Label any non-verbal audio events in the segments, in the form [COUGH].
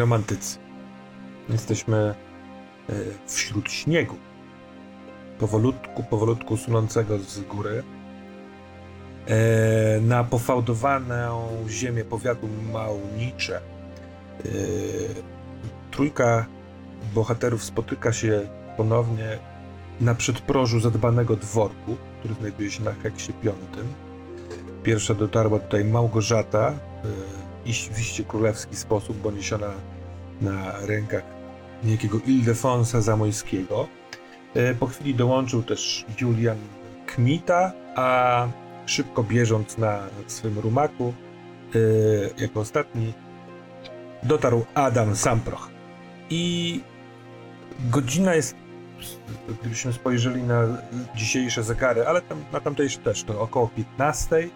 romantycy. Jesteśmy e, wśród śniegu. Powolutku, powolutku sunącego z góry. E, na pofałdowaną ziemię powiatu Małnicze. E, trójka bohaterów spotyka się ponownie na przedprożu zadbanego dworku, który znajduje się na heksie piątym. Pierwsza dotarła tutaj Małgorzata, iść w iście królewski sposób, bo niesiona na rękach niejakiego Ildefonsa Zamojskiego. E, Po chwili dołączył też Julian Kmita, a szybko bieżąc na swym rumaku, e, jako ostatni, dotarł Adam Samproch. I godzina jest, gdybyśmy spojrzeli na dzisiejsze zegary, ale tam, na tamtejsze też, to około 15.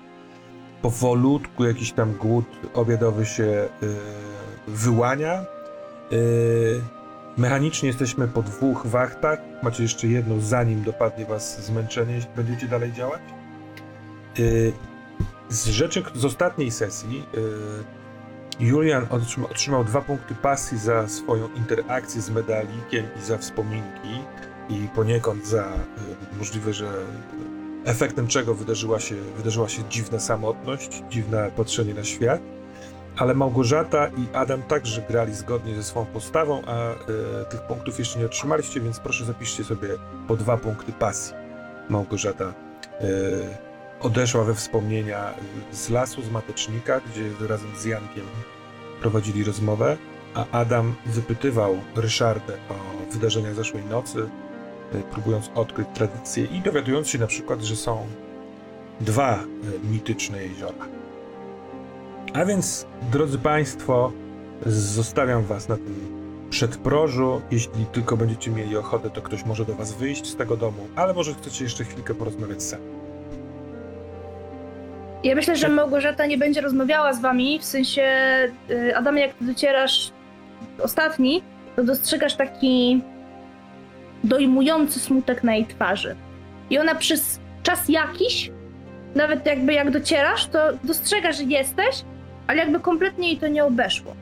Powolutku jakiś tam głód obiadowy się y, wyłania. Y, mechanicznie jesteśmy po dwóch wachtach. Macie jeszcze jedną, zanim dopadnie was zmęczenie, jeśli będziecie dalej działać. Y, z rzeczy z ostatniej sesji Julian otrzymał, otrzymał dwa punkty pasji za swoją interakcję z medalikiem i za wspominki i poniekąd za możliwe, że efektem czego wydarzyła się, wydarzyła się dziwna samotność, dziwne patrzenie na świat. Ale Małgorzata i Adam także grali zgodnie ze swoją postawą, a y, tych punktów jeszcze nie otrzymaliście, więc proszę zapiszcie sobie po dwa punkty pasji. Małgorzata y, odeszła we wspomnienia z lasu, z Matecznika, gdzie razem z Jankiem prowadzili rozmowę, a Adam wypytywał Ryszardę o wydarzeniach zeszłej nocy, próbując odkryć tradycję i dowiadując się na przykład, że są dwa y, mityczne jeziora. A więc, drodzy Państwo, zostawiam Was na tym przedprożu. Jeśli tylko będziecie mieli ochotę, to ktoś może do Was wyjść z tego domu, ale może chcecie jeszcze chwilkę porozmawiać sami. Ja myślę, że Małgorzata nie będzie rozmawiała z wami, w sensie, y, Adam, jak docierasz ostatni, to dostrzegasz taki dojmujący smutek na jej twarzy. I ona przez czas jakiś, nawet jakby jak docierasz, to dostrzega, że jesteś, ale jakby kompletnie jej to nie obeszło.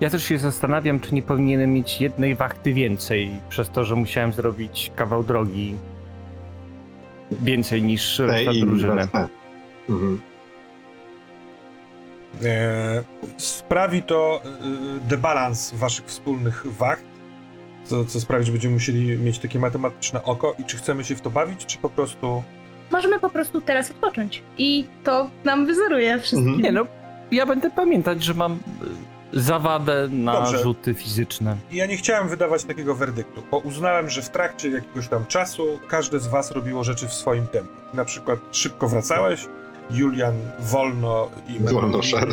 Ja też się zastanawiam, czy nie powinienem mieć jednej wachty więcej, przez to, że musiałem zrobić kawał drogi więcej niż reszta drużyny. Mhm. E, sprawi to e, debalans waszych wspólnych wacht, co, co sprawi, że będziemy musieli mieć takie matematyczne oko i czy chcemy się w to bawić, czy po prostu... Możemy po prostu teraz odpocząć. I to nam wyzeruje wszystkim. Mhm. Nie no, ja będę pamiętać, że mam y, zawadę na Dobrze. rzuty fizyczne. Ja nie chciałem wydawać takiego werdyktu, bo uznałem, że w trakcie jakiegoś tam czasu każde z was robiło rzeczy w swoim tempie. Na przykład szybko wracałeś, Julian wolno i Wolno szedł.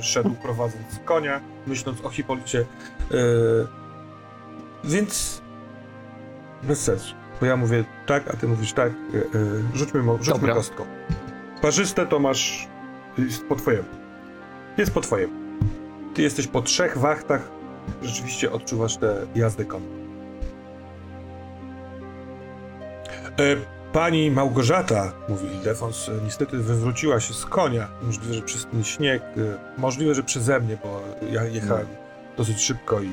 szedł prowadząc konia, myśląc o Hipolicie. Y, więc bez sensu. Bo ja mówię tak, a ty mówisz tak. Y, y, rzućmy, mo- rzućmy Dobra. kostką. Parzyste to masz... jest po twojemu. Jest po twojemu. Ty jesteś po trzech wachtach, rzeczywiście odczuwasz tę jazdę konną. E, pani Małgorzata, mówi Ildefons, e, niestety wywróciła się z konia. Możliwe, że przez ten śnieg, e, możliwe, że przeze mnie, bo ja jechałem dosyć szybko i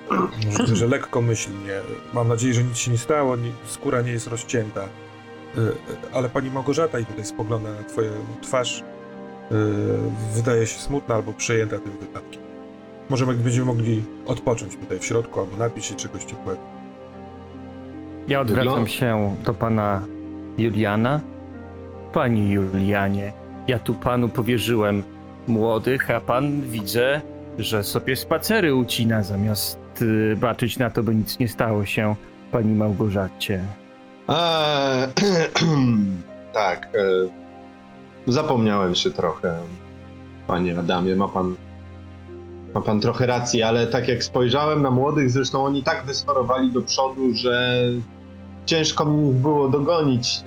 [CLEARS THROAT] możliwe, że lekkomyślnie. Mam nadzieję, że nic się nie stało, skóra nie jest rozcięta. E, Ale pani Małgorzata, i tutaj spogląda na twoją twarz, wydaje się smutna albo przejęta tym wypadkiem. Może będziemy mogli odpocząć tutaj w środku albo napić się czegoś ciepłego. Ja odwracam się do pana Juliana. Panie Julianie, ja tu panu powierzyłem młodych, a pan widzę, że sobie spacery ucina zamiast y, baczyć na to, by nic nie stało się pani Małgorzacie. Eee, [CLEARS THROAT] tak. E, zapomniałem się trochę. Panie Adamie, ma pan. Ma pan trochę racji, ale tak jak spojrzałem na młodych, zresztą oni tak wysparowali do przodu, że ciężko mi ich było dogonić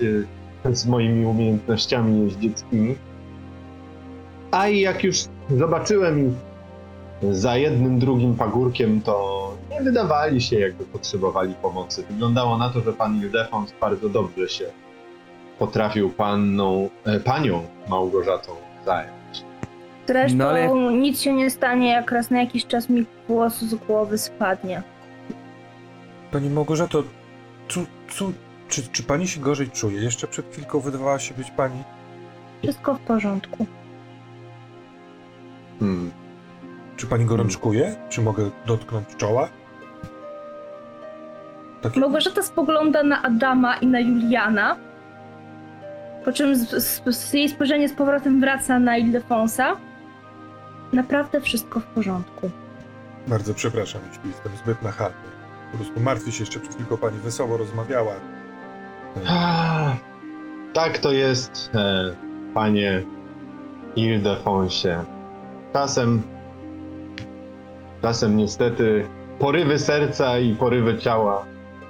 e, z moimi umiejętnościami jeździeckimi. A i jak już zobaczyłem ich za jednym, drugim pagórkiem, to nie wydawali się, jakby potrzebowali pomocy. Wyglądało na to, że pan Ildefons bardzo dobrze się potrafił panną, e, panią Małgorzatą zająć. Zresztą No ale- nic się nie stanie, jak raz na jakiś czas mi włos z głowy spadnie. Pani Małgorzato, cu, cu, czy, czy pani się gorzej czuje? Jeszcze przed chwilką wydawała się być pani. Wszystko w porządku. Hmm. Czy pani gorączkuje? Czy mogę dotknąć czoła? Tak, Małgorzata spogląda na Adama i na Juliana, po czym z, z, z jej spojrzenie z powrotem wraca na Ildefonsa. Naprawdę wszystko w porządku. bardzo przepraszam, jeśli jestem zbyt nachalny. Po prostu martwię się jeszcze przed chwilką pani wesoło rozmawiała. Tak to jest, e, panie Ildefonsie. Czasem, czasem niestety porywy serca i porywy ciała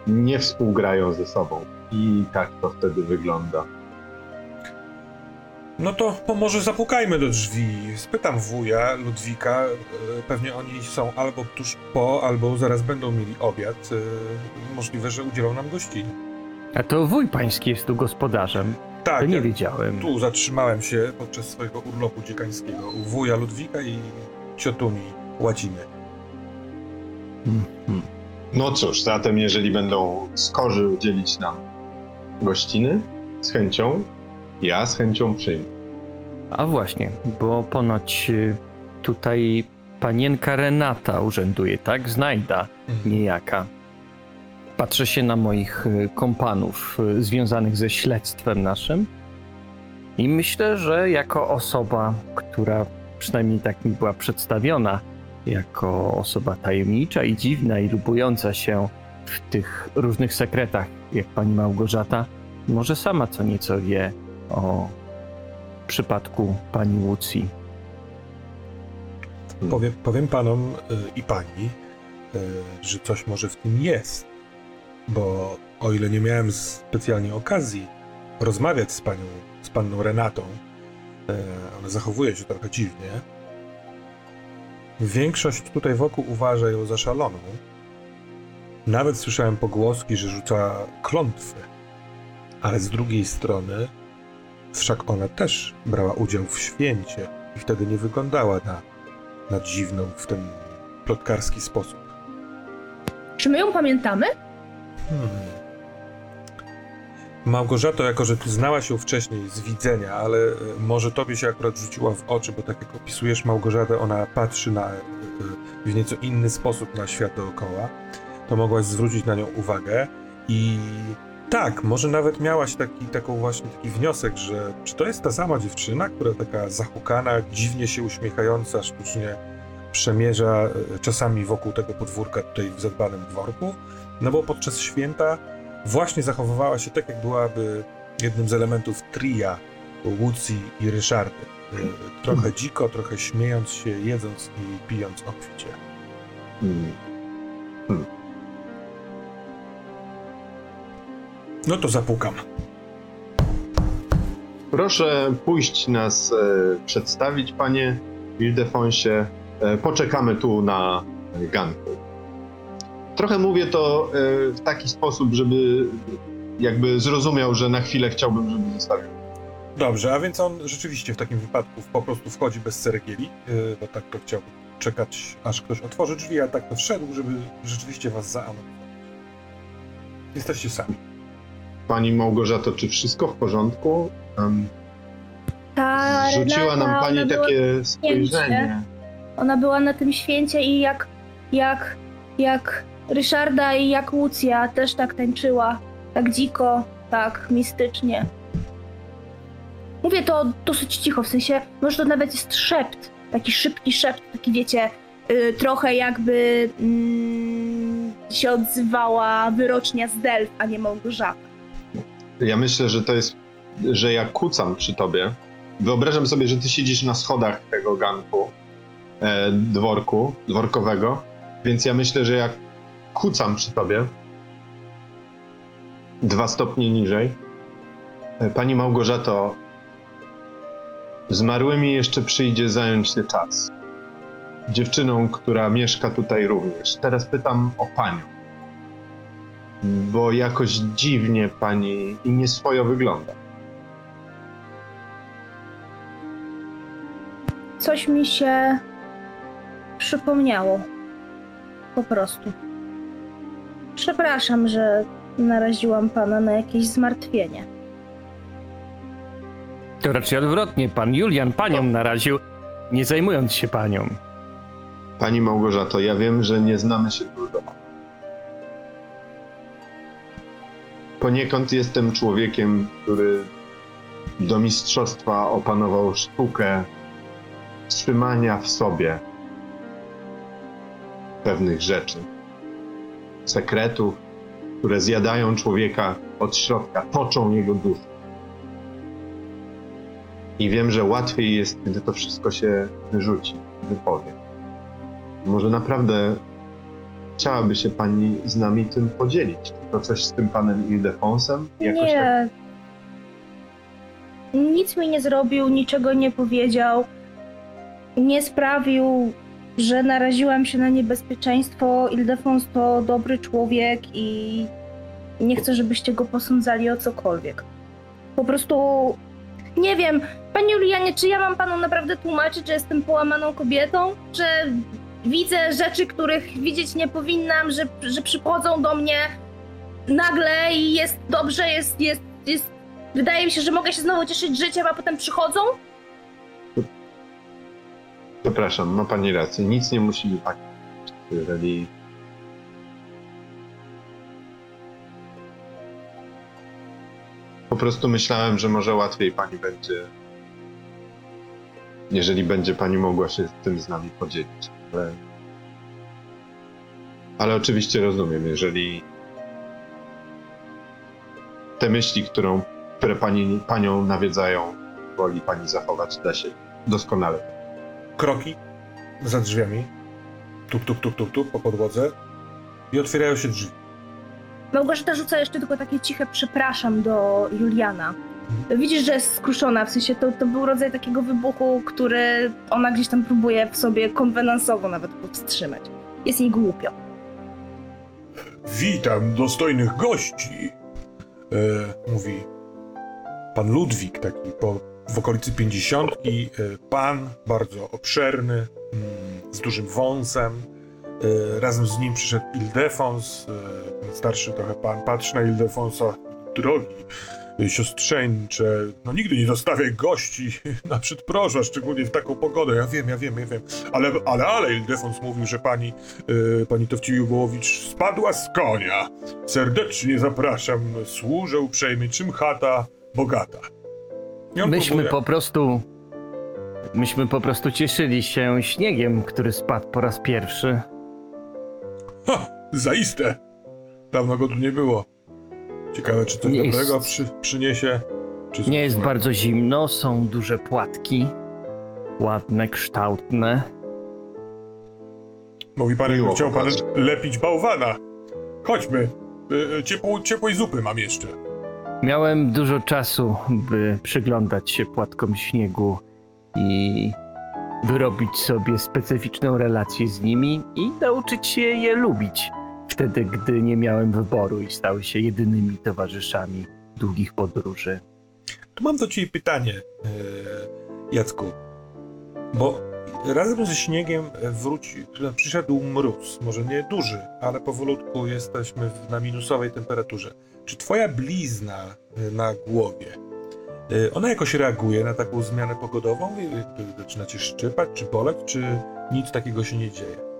nie współgrają ze sobą. I tak to wtedy wygląda. No to, może zapukajmy do drzwi. Spytam wuja, Ludwika. e, Pewnie oni są albo tuż po, albo zaraz będą mieli obiad. E, Możliwe, że udzielą nam gościny. A to wuj pański jest tu gospodarzem. Tak, To nie ja wiedziałem. tu zatrzymałem się podczas swojego urlopu dziekańskiego u wuja Ludwika i ciotuni Łaciny. Mhm. No cóż, zatem jeżeli będą skorzy udzielić nam gościny, z chęcią, ja z chęcią przyjmę. A właśnie, bo ponoć y, tutaj panienka Renata urzęduje, tak? Znajda niejaka. Patrzę się na moich y, kompanów y, związanych ze śledztwem naszym i myślę, że jako osoba, która przynajmniej tak mi była przedstawiona, jako osoba tajemnicza i dziwna i lubująca się w tych różnych sekretach, jak pani Małgorzata, może sama co nieco wie o przypadku pani Łucji. Powiem, powiem panom y, i pani, y, że coś może w tym jest. Bo o ile nie miałem specjalnie okazji rozmawiać z panią, z panną Renatą, y, ona zachowuje się trochę dziwnie. Większość tutaj wokół uważa ją za szaloną. Nawet słyszałem pogłoski, że rzuca klątwy. Ale z drugiej strony, wszak ona też brała udział w święcie i wtedy nie wyglądała na na dziwną w ten plotkarski sposób. Czy my ją pamiętamy? Hmm. Małgorzato, jako że ty znałaś ją wcześniej z widzenia, ale e, może tobie się akurat rzuciła w oczy, bo tak jak opisujesz Małgorzatę, ona patrzy na, e, w nieco inny sposób na świat dookoła, to mogłaś zwrócić na nią uwagę i tak, może nawet miałaś taki, taką właśnie taki wniosek, że czy to jest ta sama dziewczyna, która taka zahukana, dziwnie się uśmiechająca, sztucznie przemierza e, czasami wokół tego podwórka tutaj w zadbanym dworku, no bo podczas święta właśnie zachowywała się tak, jak byłaby jednym z elementów tria Łucji i Ryszardy. E, Trochę dziko, trochę śmiejąc się, jedząc i pijąc obficie. Hmm. No to zapukam. Proszę pójść nas e, przedstawić, panie Ildefonsie. E, poczekamy tu na ganku. Trochę mówię to e, w taki sposób, żeby jakby zrozumiał, że na chwilę chciałbym, żeby zostawił. Dobrze, a więc on rzeczywiście w takim wypadku po prostu wchodzi bez ceregieli, yy, bo tak to chciałby czekać, aż ktoś otworzy drzwi, a tak to wszedł, żeby rzeczywiście was zaanotować. Jesteście sami. Pani Małgorzato, czy wszystko w porządku? Em, Ta Rzuciła nam Renata, pani była, takie spojrzenie. ona była na tym święcie i jak, jak, jak Ryszarda i jak Łucja też tak tańczyła. Tak dziko, tak mistycznie. Mówię to dosyć cicho, w sensie, może to nawet jest szept, taki szybki szept, taki wiecie, y, trochę jakby mm, się odzywała wyrocznia z Delf, a nie Małgorzata. Ja myślę, że to jest, że ja kucam przy tobie. Wyobrażam sobie, że ty siedzisz na schodach tego ganku, e, dworku, dworkowego, więc ja myślę, że ja kucam przy tobie. Dwa stopnie niżej. E, Pani Małgorzato, zmarłymi jeszcze przyjdzie zająć się czas. Dziewczyną, która mieszka tutaj również. Teraz pytam o panią bo jakoś dziwnie pani i nieswojo wygląda. Coś mi się przypomniało. Po prostu. Przepraszam, że naraziłam pana na jakieś zmartwienie. To raczej odwrotnie, pan Julian panią no. naraził, nie zajmując się panią. Pani Małgorzato, ja wiem, że nie znamy się Poniekąd jestem człowiekiem, który do mistrzostwa opanował sztukę trzymania w sobie pewnych rzeczy, sekretów, które zjadają człowieka od środka, toczą jego duszę. I wiem, że łatwiej jest, gdy to wszystko się wyrzuci, wypowie. Może naprawdę chciałaby się pani z nami tym podzielić? To coś z tym panem Ildefonsem? Jakoś tak Nie. Nic mi nie zrobił, niczego nie powiedział. Nie sprawił, że naraziłam się na niebezpieczeństwo. Ildefons to dobry człowiek i nie chcę, żebyście go posądzali o cokolwiek. Po prostu nie wiem, panie Julianie, czy ja mam panu naprawdę tłumaczyć, że jestem połamaną kobietą? Że widzę rzeczy, których widzieć nie powinnam, że, że przychodzą do mnie nagle i jest dobrze, jest, jest, jest. Wydaje mi się, że mogę się znowu cieszyć życiem, a potem przychodzą? Przepraszam, ma pani rację. Nic nie musi pani mówić, jeżeli... Po prostu myślałem, że może łatwiej pani będzie, jeżeli będzie pani mogła się tym z nami podzielić. Ale, ale oczywiście rozumiem, jeżeli te myśli, którą, które pani, panią nawiedzają, woli pani zachować, da się doskonale Kroki za drzwiami. Tuk, tuk, tuk, tuk, tuk po podłodze. I otwierają się drzwi. Małgorzata rzuca jeszcze tylko takie ciche przepraszam do Juliana. Widzisz, że jest skruszona, w sensie to, to był rodzaj takiego wybuchu, który ona gdzieś tam próbuje w sobie konwenansowo nawet powstrzymać. Jest jej głupio. Witam dostojnych gości, e, mówi pan Ludwik, taki po, w okolicy pięćdziesiątki, e, pan bardzo obszerny, mm, z dużym wąsem. E, razem z nim przyszedł Ildefons, e, starszy trochę pan, patrzy na Ildefonsa, drogi siostrzeńcze, no nigdy nie zostawiaj gości [LAUGHS] na przedproża, szczególnie w taką pogodę, ja wiem, ja wiem, ja wiem, ale, ale, ale Ildefons mówił, że pani, e, pani Towcijubołowicz spadła z konia, serdecznie zapraszam, służę uprzejmie, czym chata bogata. Myśmy próbuje- po prostu. Myśmy po prostu cieszyli się śniegiem, który spadł po raz pierwszy. Ha, zaiste. Dawno go tu nie było. Ciekawe, czy coś Nie jest- dobrego przy, przyniesie. Czy Nie jest bardzo zimno, są duże płatki. Ładne, kształtne. Mówi pan, Miło chciał pan lepić bałwana. Chodźmy. Y, y, Ciepło, ciepłej zupy mam jeszcze. Miałem dużo czasu, by przyglądać się płatkom śniegu i wyrobić sobie specyficzną relację z nimi i nauczyć się je lubić. Wtedy, gdy nie miałem wyboru i stały się jedynymi towarzyszami długich podróży. Tu mam do ciebie pytanie, e, Jacku. Bo razem ze śniegiem wróci, przyszedł mróz. Może nie duży, ale powolutku jesteśmy na minusowej temperaturze. Czy twoja blizna e, na głowie, e, ona jakoś reaguje na taką zmianę pogodową? Zaczyna cię szczypać, czy boleć, czy nic takiego się nie dzieje?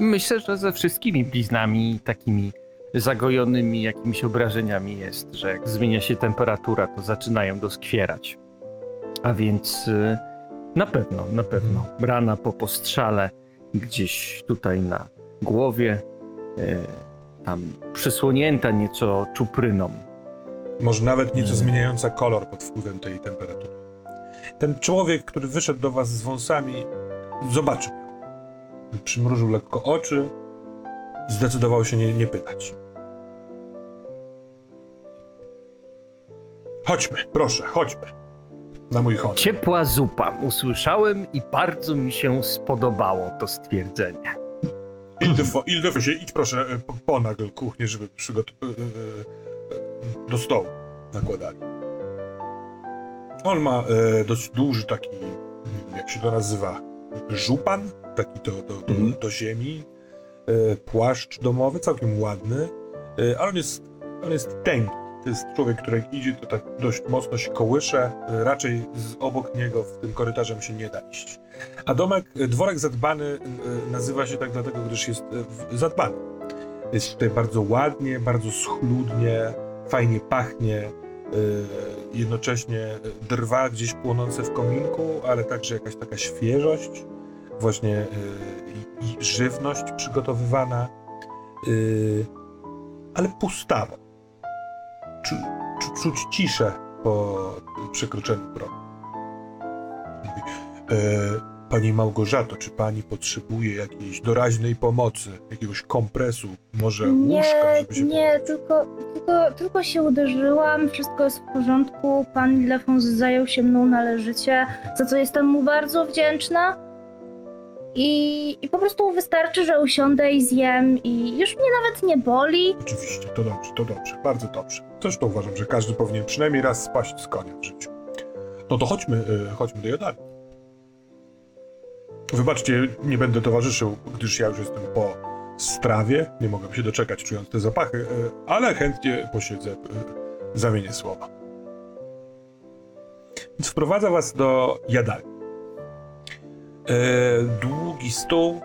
Myślę, że ze wszystkimi bliznami takimi zagojonymi jakimiś obrażeniami jest, że jak zmienia się temperatura, to zaczynają doskwierać. A więc y, na pewno, na pewno rana po postrzale gdzieś tutaj na głowie, y, tam przysłonięta nieco czupryną. Może nawet nieco Mm. zmieniająca kolor pod wpływem tej temperatury. Ten człowiek, który wyszedł do was z wąsami, zobaczył. Przymrużył lekko oczy, zdecydował się nie, nie pytać. Chodźmy, proszę, chodźmy. Na mój honor. Ciepła zupa, usłyszałem i bardzo mi się spodobało to stwierdzenie. Ildefo, Ildefosie, idź proszę e, po- ponagl kuchnię, żeby przygotować do stołu nakładali. On ma e, dość duży taki jak się to nazywa, żupan, taki do, do, do, Mhm. do ziemi, e, płaszcz domowy, całkiem ładny, e, ale on jest, on jest tęgi. To jest człowiek, który idzie, to tak dość mocno się kołysze, e, raczej z obok niego w tym korytarzem się nie da iść. A domek, dworek zadbany nazywa się tak dlatego, gdyż jest zadbany. Jest tutaj bardzo ładnie, bardzo schludnie, fajnie pachnie, jednocześnie drwa gdzieś płonące w kominku, ale także jakaś taka świeżość, właśnie i, i żywność przygotowywana, e, ale pustawo. Czu, czu, czuć ciszę po przekroczeniu progu. E, Pani Małgorzato, czy pani potrzebuje jakiejś doraźnej pomocy, jakiegoś kompresu, może Nie, łóżka, żeby się nie, tylko, tylko, tylko się uderzyłam, wszystko jest w porządku, pan Lefons zajął się mną należycie, za co jestem mu bardzo wdzięczna. I, I po prostu wystarczy, że usiądę i zjem i już mnie nawet nie boli. Oczywiście, to dobrze, to dobrze, bardzo dobrze. Zresztą uważam, że każdy powinien przynajmniej raz spaść z konia w życiu. No to chodźmy, y, chodźmy do jadalni. Wybaczcie, nie będę towarzyszył, gdyż ja już jestem po strawie, nie mogę się doczekać, czując te zapachy, y, ale chętnie posiedzę, y, zamienię słowa. Więc wprowadza was do jadalni. E, długi stół,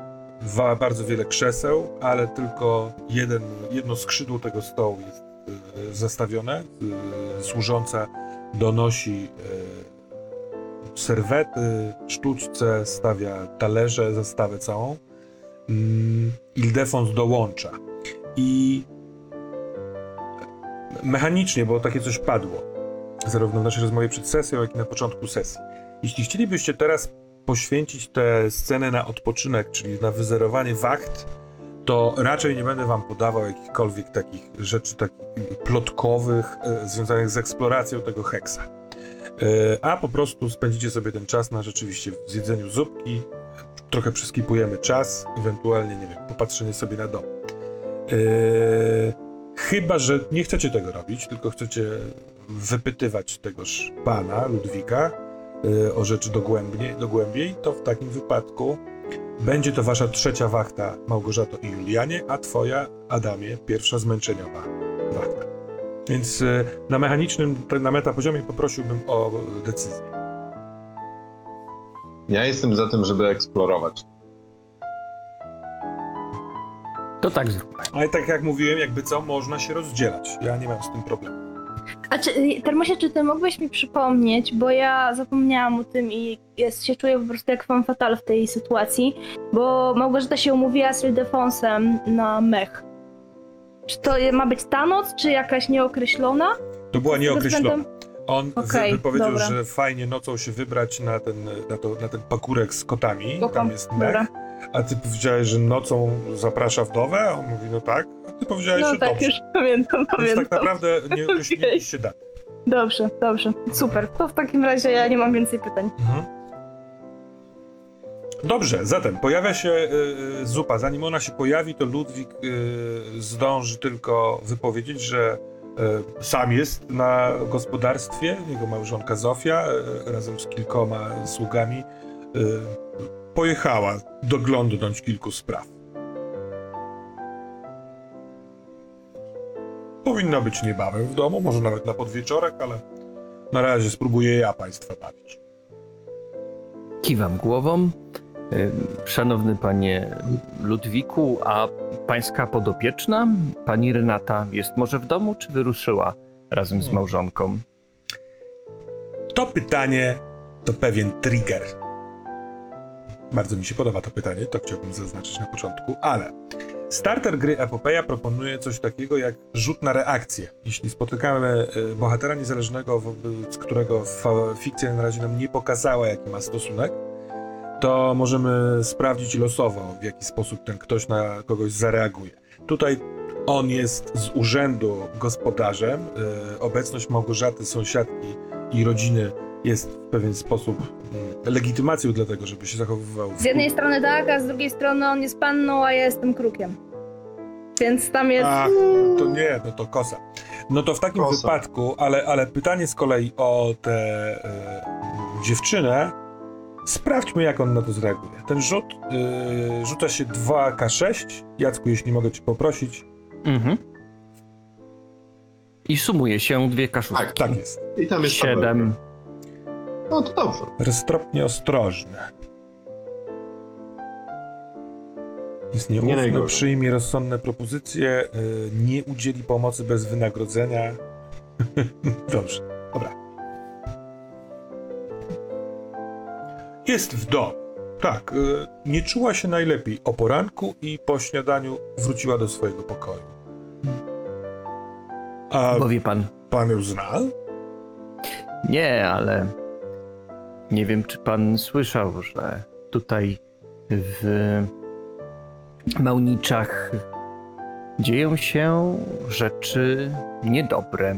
bardzo wiele krzeseł, ale tylko jeden, jedno skrzydło tego stołu jest e, zastawione. E, służąca donosi serwety, sztućce, stawia talerze, zastawę całą. Mm, Ildefons dołącza. I mechanicznie, bo takie coś padło, zarówno w naszej rozmowie przed sesją, jak i na początku sesji. Jeśli chcielibyście teraz poświęcić tę scenę na odpoczynek, czyli na wyzerowanie wacht, to raczej nie będę wam podawał jakichkolwiek takich rzeczy takich plotkowych e, związanych z eksploracją tego heksa. E, a po prostu spędzicie sobie ten czas na rzeczywiście zjedzeniu zupki, trochę przeskipujemy czas, ewentualnie, nie wiem, popatrzenie sobie na dom. E, chyba, że nie chcecie tego robić, tylko chcecie wypytywać tegoż pana, Ludwika, o rzeczy dogłębniej, dogłębiej, to w takim wypadku będzie to wasza trzecia wachta, Małgorzato i Julianie, a twoja, Adamie, pierwsza zmęczeniowa wachta. Więc y, na mechanicznym, na metapoziomie poprosiłbym o decyzję. Ja jestem za tym, żeby eksplorować. To tak zróbmy. Ale tak jak mówiłem, jakby co, można się rozdzielać. Ja nie mam z tym problemu. A czy, Termosie, czy ty mógłbyś mi przypomnieć, bo ja zapomniałam o tym i jest, się czuję po prostu jak fan fatal w tej sytuacji, bo Małgorzata się umówiła z Ildefonsem na mech. Czy to ma być ta noc, czy jakaś nieokreślona? To była nieokreślona. On wypowiedział, dobra. że fajnie nocą się wybrać na ten, na, to, na ten pakurek z kotami. Kocham. Tam jest Dobra. A ty powiedziałeś, że nocą zaprasza wdowę? A on mówi, no tak. A ty powiedziałeś, No że tak, dobrze. już pamiętam, Więc pamiętam. tak naprawdę nie określiliście daty. Dobrze, dobrze, super. To w takim razie ja nie mam więcej pytań. Mhm. Dobrze, zatem pojawia się y, y, zupa. Zanim ona się pojawi, to Ludwik y, zdąży tylko wypowiedzieć, że y, sam jest na gospodarstwie, jego małżonka Zofia y, razem z kilkoma sługami y, pojechała doglądnąć kilku spraw. Powinna być niebawem w domu, może nawet na podwieczorek, ale na razie spróbuję ja państwa bawić. Kiwam głową. Szanowny panie Ludwiku, a pańska podopieczna, pani Renata, jest może w domu, czy wyruszyła razem z małżonką? To pytanie to pewien trigger. Bardzo mi się podoba to pytanie, to chciałbym zaznaczyć na początku, ale starter gry Epopeja proponuje coś takiego jak rzut na reakcję. Jeśli spotykamy y, bohatera niezależnego, wobec którego fikcja na razie nam nie pokazała, jaki ma stosunek, to możemy sprawdzić losowo, w jaki sposób ten ktoś na kogoś zareaguje. Tutaj on jest z urzędu gospodarzem, y, obecność Małgorzaty, sąsiadki i rodziny jest w pewien sposób mm, legitymacją dla tego, żeby się zachowywał. Z jednej strony tak, a z drugiej strony on jest panną, a ja jestem krukiem. Więc tam jest... A, to nie, no to kosa. No to w takim Kosa. wypadku, ale, ale pytanie z kolei o tę e, dziewczynę Sprawdźmy, jak on na to zareaguje. Ten rzut yy, rzuca się 2K6. Jacku, jeśli mogę cię poprosić. Mhm. I sumuje się dwie kaszulki. Tak, Tak jest. I tam jest Siedem. tabelka. No to dobrze. Roztropnie ostrożny. Jest Nie nieufny, najgorzej. przyjmie rozsądne propozycje, yy, nie udzieli pomocy bez wynagrodzenia. [LAUGHS] Dobrze, dobra. Jest w domu. Tak, yy, nie czuła się najlepiej o poranku i po śniadaniu wróciła do swojego pokoju. A Bo wie pan, pan ją zna? nie, ale nie wiem, czy pan słyszał, że tutaj w Małniczach dzieją się rzeczy niedobre.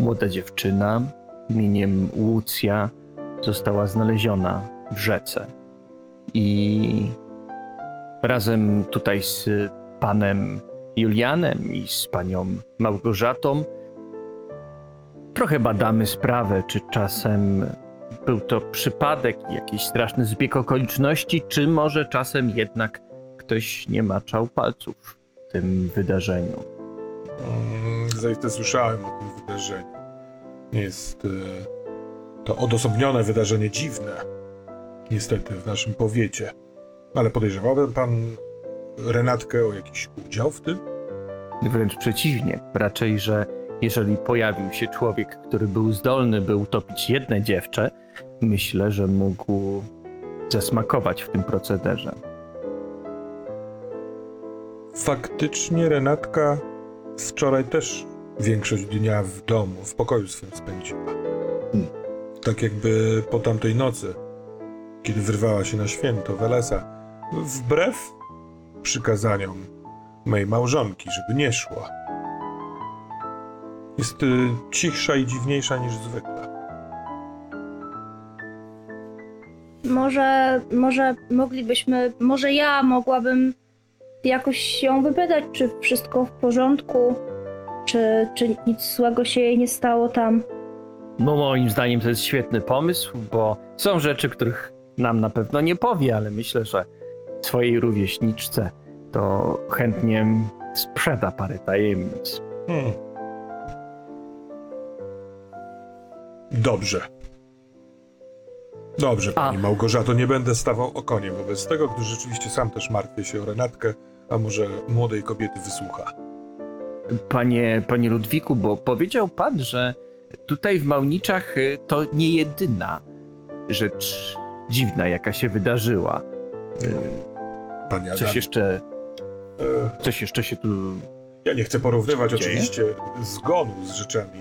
Młoda dziewczyna imieniem Łucja została znaleziona w rzece. I razem tutaj z panem Julianem i z panią Małgorzatą trochę badamy sprawę, czy czasem był to przypadek, jakiś straszny zbieg okoliczności, czy może czasem jednak ktoś nie maczał palców w tym wydarzeniu. Mm, Zaiste słyszałem o tym wydarzeniu. Jest e, to odosobnione wydarzenie dziwne. Niestety w naszym powiecie. Ale podejrzewałby pan Renatkę o jakiś udział w tym? Wręcz przeciwnie, raczej, że jeżeli pojawił się człowiek, który był zdolny, by utopić jedne dziewczę, myślę, że mógł zasmakować w tym procederze. Faktycznie Renatka wczoraj też większość dnia w domu, w pokoju swym spędziła. Hmm. Tak jakby po tamtej nocy, kiedy wyrwała się na święto Welesa, wbrew przykazaniom mej małżonki, żeby nie szła. Jest y, cichsza i dziwniejsza niż zwykle. Może, może moglibyśmy, może ja mogłabym jakoś ją wypytać, czy wszystko w porządku, czy, czy nic złego się jej nie stało tam. No moim zdaniem to jest świetny pomysł, bo są rzeczy, których nam na pewno nie powie, ale myślę, że swojej rówieśniczce to chętnie sprzeda parę tajemnic. Hmm. Dobrze. Dobrze, A. pani Małgorzato, nie będę stawał okoniem wobec tego, gdyż rzeczywiście sam też martwię się o Renatkę, a może młodej kobiety wysłucha. Panie, panie Ludwiku, bo powiedział pan, że tutaj w Małniczach y, to nie jedyna rzecz dziwna, jaka się wydarzyła. Panie Coś Adamie, jeszcze, e, coś jeszcze się tu... ja nie chcę porównywać Dzieje? oczywiście zgonu z rzeczami,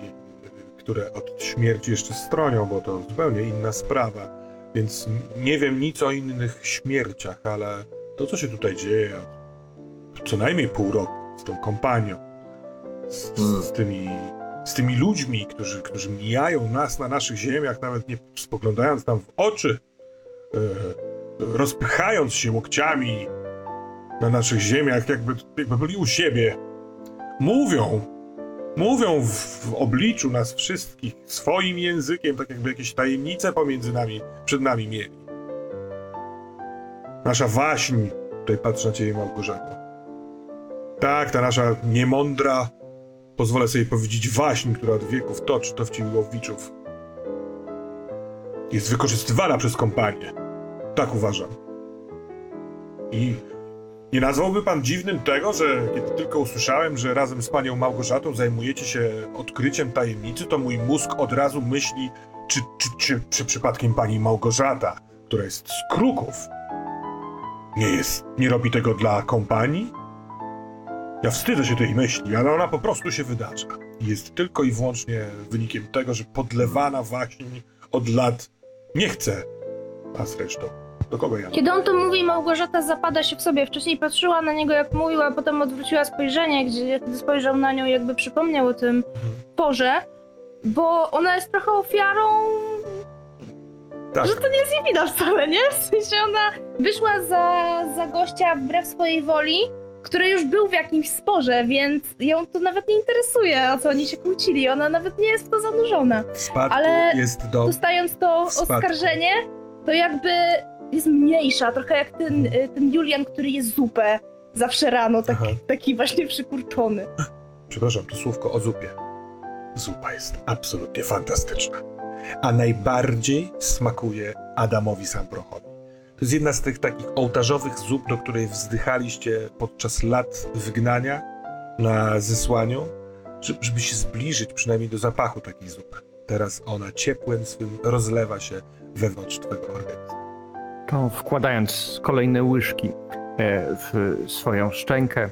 które od śmierci jeszcze stronią, bo to zupełnie inna sprawa. Więc nie wiem nic o innych śmierciach, ale to, co się tutaj dzieje, co najmniej pół roku z tą kompanią, z, z, tymi, z tymi ludźmi, którzy, którzy mijają nas na naszych ziemiach, nawet nie spoglądając nam w oczy, e, rozpychając się łokciami na naszych ziemiach, jakby, jakby byli u siebie. Mówią, mówią w, w obliczu nas wszystkich swoim językiem, tak jakby jakieś tajemnice pomiędzy nami, przed nami mieli. Nasza waśń, tutaj patrzę na ciebie Małgorzato. Tak, ta nasza niemądra, pozwolę sobie powiedzieć, waśń, która od wieków toczy to w Ciłowiczów, jest wykorzystywana przez kompanię. Tak uważam. I nie nazwałby pan dziwnym tego, że kiedy tylko usłyszałem, że razem z panią Małgorzatą zajmujecie się odkryciem tajemnicy, to mój mózg od razu myśli, czy, czy, czy, czy przypadkiem pani Małgorzata, która jest z Kruków, nie jest, nie robi tego dla kompanii? Ja wstydzę się tej myśli, ale ona po prostu się wydarza. Jest tylko i wyłącznie wynikiem tego, że podlewana waśń od lat nie chce. A zresztą, do kogo ja? Kiedy on to mówi, Małgorzata zapada się w sobie. Wcześniej patrzyła na niego jak mówił, a potem odwróciła spojrzenie, gdzie gdy spojrzał na nią, jakby przypomniał o tym porze, bo ona jest trochę ofiarą, Tak. że to nie jest jej wina wcale, nie? W sensie ona wyszła za, za gościa wbrew swojej woli, który już był w jakimś sporze, więc ją to nawet nie interesuje, o co oni się kłócili. Ona nawet nie jest w to zanurzona. W spadku Ale jest do... Dostając to spadku. oskarżenie, to jakby jest mniejsza, trochę jak ten, y, ten Julian, który je zupę zawsze rano, tak, Aha. taki właśnie przykurczony. Przepraszam, to słówko o zupie. Zupa jest absolutnie fantastyczna. A najbardziej smakuje Adamowi Sambrochowi. To jest jedna z tych takich ołtarzowych zup, do której wzdychaliście podczas lat wygnania na zesłaniu, żeby, się zbliżyć przynajmniej do zapachu takiej zupy. Teraz ona ciepłem swym rozlewa się wewnątrz twojego organizmu. To wkładając kolejne łyżki e, w swoją szczękę,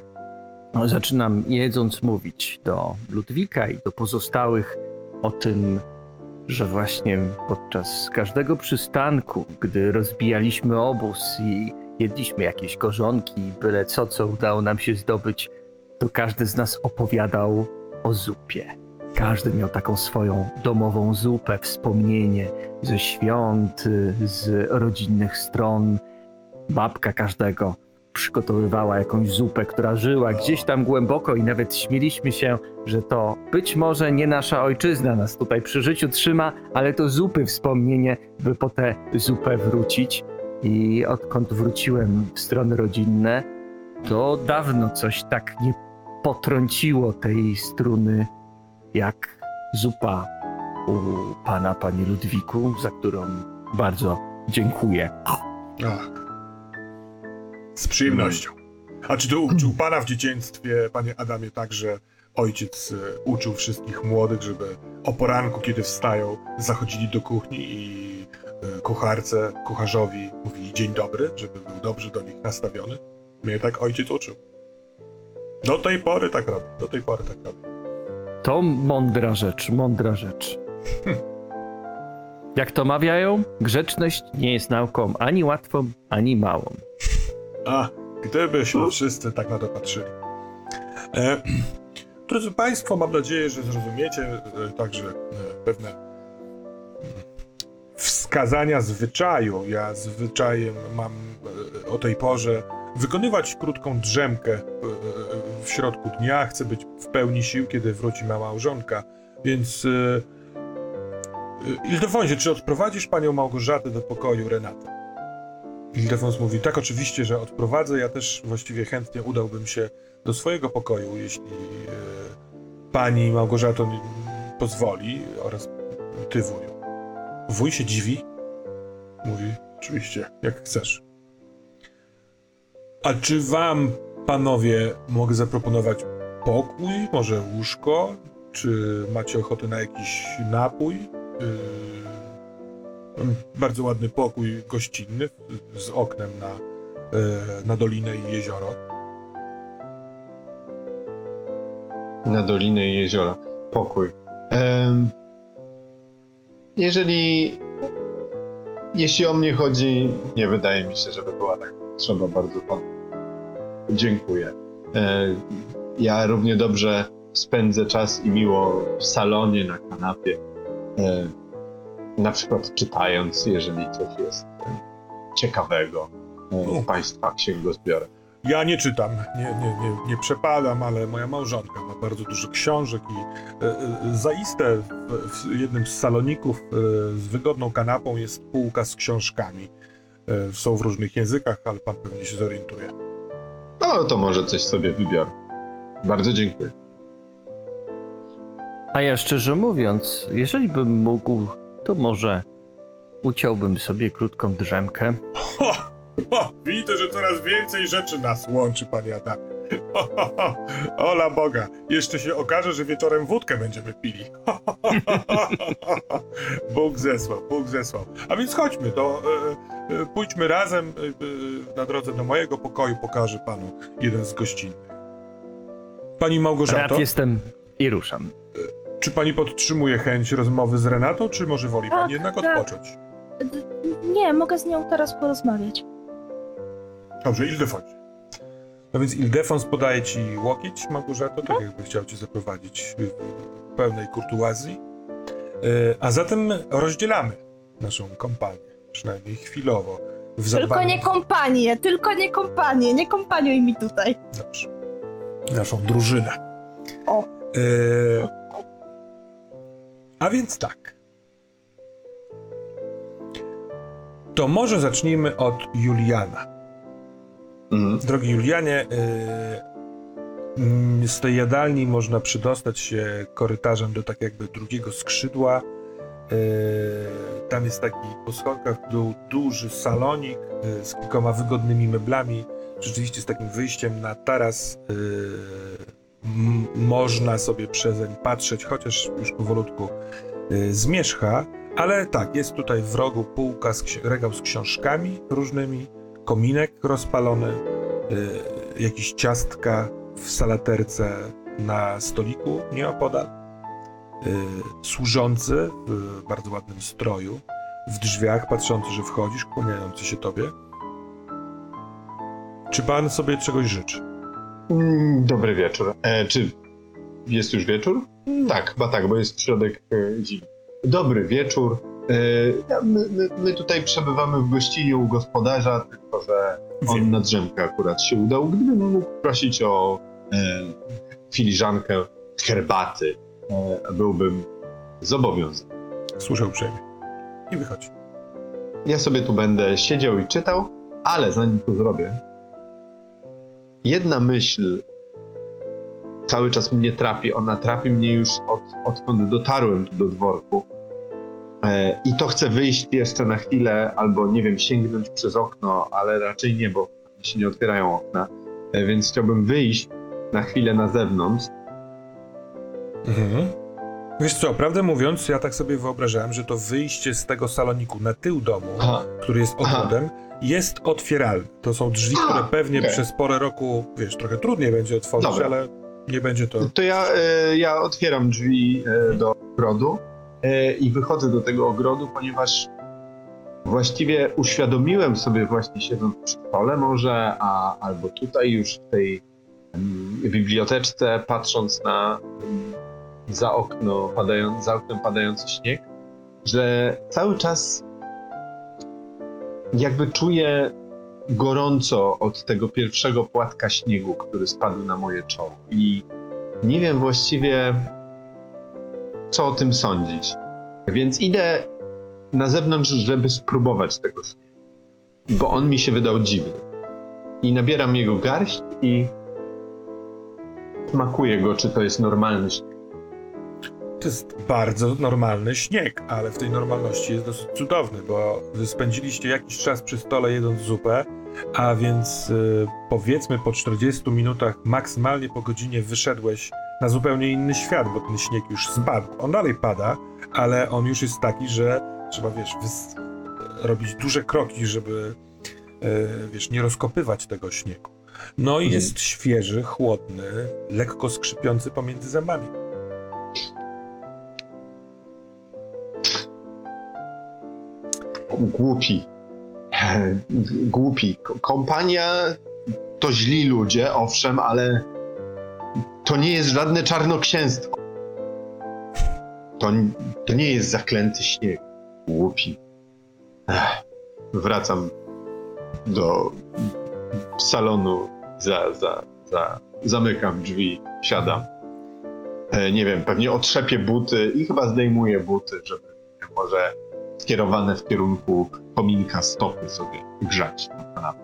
no, zaczynam jedząc mówić do Ludwika i do pozostałych o tym, że właśnie podczas każdego przystanku, gdy rozbijaliśmy obóz i jedliśmy jakieś korzonki, byle co, co udało nam się zdobyć, to każdy z nas opowiadał o zupie. Każdy miał taką swoją domową zupę, wspomnienie ze świąt, z rodzinnych stron. Babka każdego przygotowywała jakąś zupę, która żyła gdzieś tam głęboko i nawet śmieliśmy się, że to być może nie nasza ojczyzna nas tutaj przy życiu trzyma, ale to zupy wspomnienie, by po tę zupę wrócić. I odkąd wróciłem w strony rodzinne, to dawno coś tak nie potrąciło tej struny, jak zupa u pana, panie Ludwiku, za którą bardzo dziękuję. Z przyjemnością. A czy to uczył pana w dzieciństwie, panie Adamie, tak, że ojciec e, uczył wszystkich młodych, żeby o poranku, kiedy wstają, zachodzili do kuchni i e, kucharce, kucharzowi mówili dzień dobry, żeby był dobrze do nich nastawiony? Mnie tak ojciec uczył. Do tej pory tak robi, do tej pory tak robi. To mądra rzecz, mądra rzecz. Jak to mawiają, grzeczność nie jest nauką ani łatwą, ani małą. A, gdybyśmy wszyscy tak na to patrzyli. E, drodzy Państwo, mam nadzieję, że zrozumiecie e, także e, pewne wskazania zwyczaju. Ja zwyczajem mam e, o tej porze wykonywać krótką drzemkę e, e, w środku dnia. Chcę być w pełni sił, kiedy wróci mała małżonka. Więc e, Ildefonsie, czy odprowadzisz panią Małgorzatę do pokoju Renaty? Ildefons mówi, tak oczywiście, że odprowadzę, ja też właściwie chętnie udałbym się do swojego pokoju, jeśli pani Małgorzato pozwoli, oraz ty wuju. Wuj się dziwi, mówi, oczywiście, jak chcesz. A czy wam, panowie, mogę zaproponować pokój, może łóżko, czy macie ochotę na jakiś napój? Yy, bardzo ładny pokój gościnny z oknem na, e, na dolinę i jezioro. na dolinę i jeziora. Pokój. Jeżeli. Jeśli o mnie chodzi, nie wydaje mi się, żeby była tak potrzeba bardzo pan. Dziękuję. E, ja równie dobrze spędzę czas i miło w salonie, na kanapie. E, na przykład czytając, jeżeli coś jest e, ciekawego w państwa księgozbiorach. Ja nie czytam, nie, nie, nie, nie przepadam, ale moja małżonka ma bardzo dużo książek i e, e, zaiste w, w jednym z saloników e, z wygodną kanapą jest półka z książkami. Są w różnych językach, ale pan pewnie się zorientuje. No to może coś sobie wybiorę. Bardzo dziękuję. A ja szczerze mówiąc, jeżeli bym mógł, to może uciąłbym sobie krótką drzemkę. Ho, ho, widzę, że coraz więcej rzeczy nas łączy, panie Adamie. [LAUGHS] Ola Boga, jeszcze się okaże, że wieczorem wódkę będziemy pili. [LAUGHS] Bóg zesłał, Bóg zesłał. A więc chodźmy, to e, e, pójdźmy razem e, e, na drodze do mojego pokoju, pokażę panu jeden z gościnnych. Pani Małgorzato, Rad jestem i ruszam. czy pani podtrzymuje chęć rozmowy z Renatą, czy może woli Tak, pani jednak tak. odpocząć? Nie, mogę z nią teraz porozmawiać. Dobrze, Ildefons. No więc Ildefons podaje ci łokieć, Małgorzato, tak jakby chciał cię zaprowadzić w pełnej kurtuazji. E, A zatem rozdzielamy naszą kompanię, przynajmniej chwilowo. W Tylko nie kompanię, tylko nie kompanię, nie kompaniuj mi tutaj. Dobrze. Naszą drużynę. O. E, A więc tak. To może zacznijmy od Juliana. Mhm. Drogi Julianie, mm, z tej jadalni można przydostać się korytarzem do tak jakby drugiego skrzydła. Yy, tam jest taki po schodkach dół duży salonik yy, z kilkoma wygodnymi meblami. Rzeczywiście z takim wyjściem na taras można sobie przezeń patrzeć, chociaż już powolutku zmierzcha. Ale tak, jest tutaj w rogu półka, z regał z książkami różnymi, kominek rozpalony, y, jakieś ciastka w salaterce na stoliku nieopodal, y, służący w bardzo ładnym stroju, w drzwiach patrzący, że wchodzisz, kłaniający się tobie. Czy pan sobie czegoś życzy? Mm, Dobry wieczór. E, czy jest już wieczór? Tak, chyba tak, bo jest środek e, zimy. Dobry wieczór. E, my, my, my tutaj przebywamy w gościnie u gospodarza, tylko że on na drzemkę akurat się udał. Gdybym mógł prosić o e, filiżankę herbaty, e, byłbym zobowiązany. Słyszę uprzejmie. I wychodzi. Ja sobie tu będę siedział i czytał, ale zanim to zrobię, jedna myśl cały czas mnie trapi. Ona trapi mnie już od, odkąd dotarłem tu do dworku. E, I to chcę wyjść jeszcze na chwilę, albo nie wiem, sięgnąć przez okno, ale raczej nie, bo się nie otwierają okna. E, więc chciałbym wyjść na chwilę na zewnątrz. Mhm. Wiesz co, prawdę mówiąc, ja tak sobie wyobrażałem, że to wyjście z tego saloniku na tył domu, Aha. który jest ogrodem, jest otwieralny. To są drzwi, A, które pewnie okej. przez porę roku, wiesz, trochę trudniej będzie otworzyć, Dobra. ale nie będzie to... To ja, e, ja otwieram drzwi do ogrodu i wychodzę do tego ogrodu, ponieważ właściwie uświadomiłem sobie właśnie siedząc przy stole może, a albo tutaj już w tej biblioteczce, patrząc na za, okno padają, za oknem padający śnieg, że cały czas jakby czuję gorąco od tego pierwszego płatka śniegu, który spadł na moje czoło. I nie wiem właściwie, co o tym sądzić. Więc idę na zewnątrz, żeby spróbować tego śniegu. Bo on mi się wydał dziwny. I nabieram jego garść i smakuję go, czy to jest normalny śnieg. To jest bardzo normalny śnieg, ale w tej normalności jest dosyć cudowny, bo spędziliście jakiś czas przy stole jedząc zupę, a więc y, powiedzmy po 40 minutach, maksymalnie po godzinie wyszedłeś na zupełnie inny świat, bo ten śnieg już spadł. On dalej pada, ale on już jest taki, że trzeba, wiesz, robić duże kroki, żeby, y, wiesz, nie rozkopywać tego śniegu. No i Mhm. jest świeży, chłodny, lekko skrzypiący pomiędzy zębami. Głupi. Głupi. Kompania to źli ludzie, owszem, ale to nie jest żadne czarnoksięstwo. To, to nie jest zaklęty śnieg. Głupi. Ech. Wracam do salonu, za, za, za, zamykam drzwi, siadam. E, nie wiem, pewnie otrzepię buty i chyba zdejmuję buty, żeby może skierowane w kierunku kominka stopy sobie grzać na.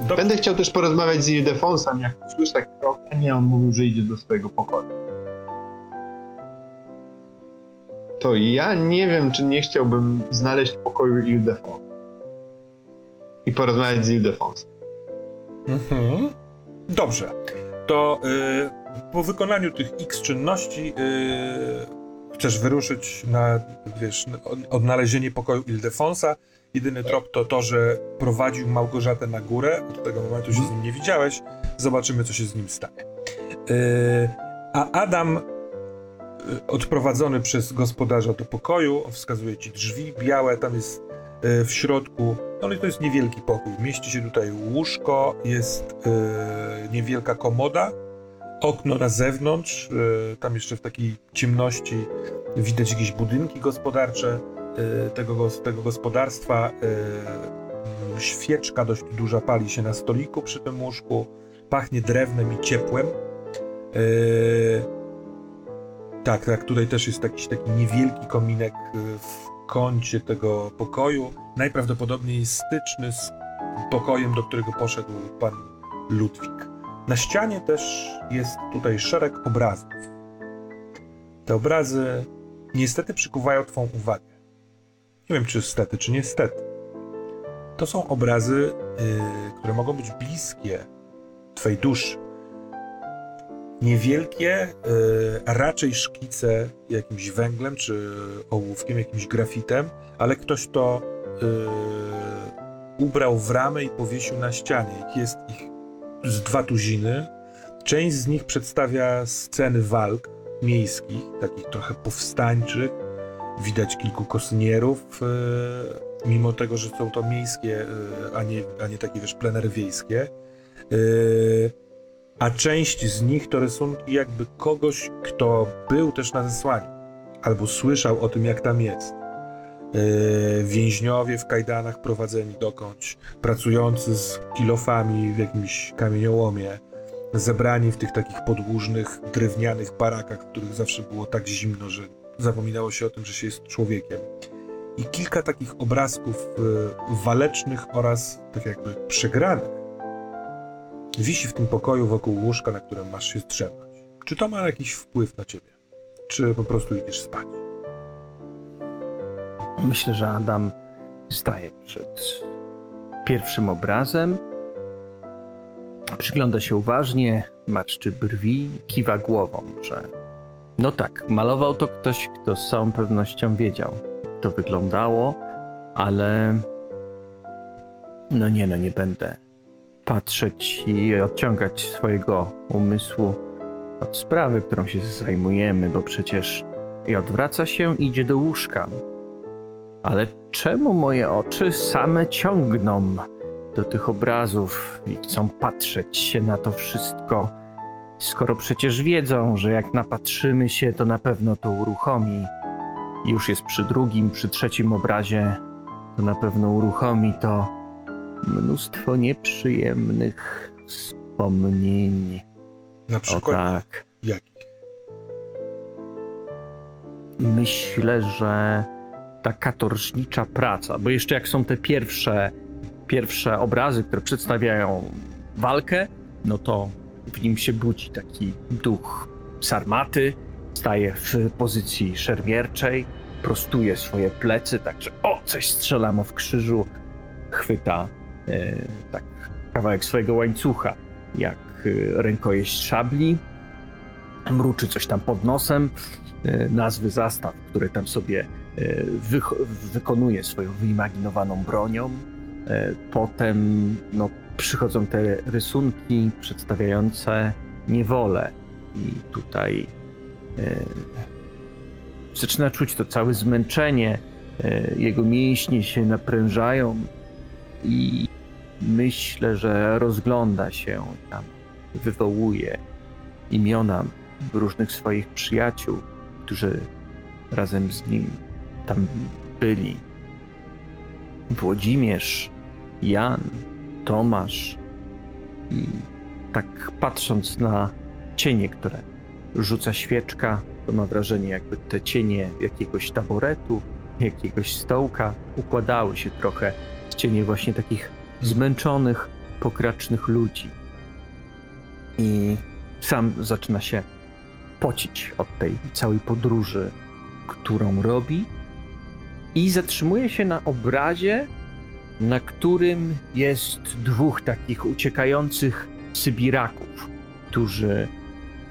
Dobrze. Będę chciał też porozmawiać z Ildefonsem, jak słyszę tak trochę, nie, on mówił, że idzie do swojego pokoju. To ja nie wiem, czy nie chciałbym znaleźć pokoju Ildefonsa. I porozmawiać z Ildefonsem. Mhm. Dobrze. To y, po wykonaniu tych X czynności y, chcesz wyruszyć na, wiesz, od- odnalezienie pokoju Ildefonsa. Jedyny trop to to, że prowadził Małgorzatę na górę. Od tego momentu się z nim nie widziałeś. Zobaczymy, co się z nim stanie. Y, a Adam, y, odprowadzony przez gospodarza do pokoju, wskazuje ci drzwi białe, tam jest y, w środku no i to jest niewielki pokój. Mieści się tutaj łóżko, jest niewielka komoda, okno na zewnątrz, tam jeszcze w takiej ciemności widać jakieś budynki gospodarcze tego, gos- tego gospodarstwa. Mm, świeczka dość duża pali się na stoliku przy tym łóżku, pachnie drewnem i ciepłem. E, Tak, tak, tutaj też jest jakiś taki niewielki kominek y, w kącie tego pokoju. Najprawdopodobniej styczny z pokojem, do którego poszedł pan Ludwik. Na ścianie też jest tutaj szereg obrazów. Te obrazy niestety przykuwają Twą uwagę. Nie wiem, czy stety, czy niestety. To są obrazy, yy, które mogą być bliskie Twej duszy. Niewielkie, yy, raczej szkice jakimś węglem, czy ołówkiem, jakimś grafitem, ale ktoś to yy, ubrał w ramę i powiesił na ścianie. Jest ich z dwa tuziny. Część z nich przedstawia sceny walk miejskich, takich trochę powstańczych. Widać kilku kosynierów, e, mimo tego, że są to miejskie, e, a nie, a nie takie, wiesz, plenery wiejskie. E, A część z nich to rysunki jakby kogoś, kto był też na zesłaniu, albo słyszał o tym, jak tam jest. Więźniowie w kajdanach prowadzeni dokądś, pracujący z kilofami w jakimś kamieniołomie, zebrani w tych takich podłużnych, drewnianych barakach, w których zawsze było tak zimno, że zapominało się o tym, że się jest człowiekiem. I kilka takich obrazków e, walecznych oraz tak jakby przegranych wisi w tym pokoju wokół łóżka, na którym masz się strzemać. Czy to ma jakiś wpływ na ciebie? Czy po prostu idziesz spać? Myślę, że Adam staje przed pierwszym obrazem, przygląda się uważnie, marszczy brwi, kiwa głową, że no tak, malował to ktoś, kto z całą pewnością wiedział, to wyglądało, ale no nie, no nie będę patrzeć i odciągać swojego umysłu od sprawy, którą się zajmujemy, bo przecież i odwraca się idzie do łóżka. Ale czemu moje oczy same ciągną do tych obrazów i chcą patrzeć się na to wszystko, skoro przecież wiedzą, że jak napatrzymy się, to na pewno to uruchomi. Już jest przy drugim, przy trzecim obrazie, to na pewno uruchomi to mnóstwo nieprzyjemnych wspomnień. Na O przykład tak. jakich? Myślę, że ta katorżnicza praca, bo jeszcze jak są te pierwsze, pierwsze obrazy, które przedstawiają walkę, no to w nim się budzi taki duch sarmaty, staje w pozycji szermierczej, prostuje swoje plecy, także o, coś strzela mu w krzyżu, chwyta e, tak kawałek swojego łańcucha, jak e, rękojeść szabli, mruczy coś tam pod nosem, e, nazwy zastaw, które tam sobie wykonuje swoją wyimaginowaną bronią. Potem no, przychodzą te rysunki przedstawiające niewolę i tutaj e, zaczyna czuć to całe zmęczenie, e, jego mięśnie się naprężają i myślę, że rozgląda się tam, wywołuje imiona różnych swoich przyjaciół, którzy razem z nim tam byli. Włodzimierz, Jan, Tomasz. I tak patrząc na cienie, które rzuca świeczka, to ma wrażenie, jakby te cienie jakiegoś taboretu, jakiegoś stołka układały się trochę w cienie właśnie takich zmęczonych, pokracznych ludzi. I sam zaczyna się pocić od tej całej podróży, którą robi, i zatrzymuje się na obrazie, na którym jest dwóch takich uciekających Sybiraków, którzy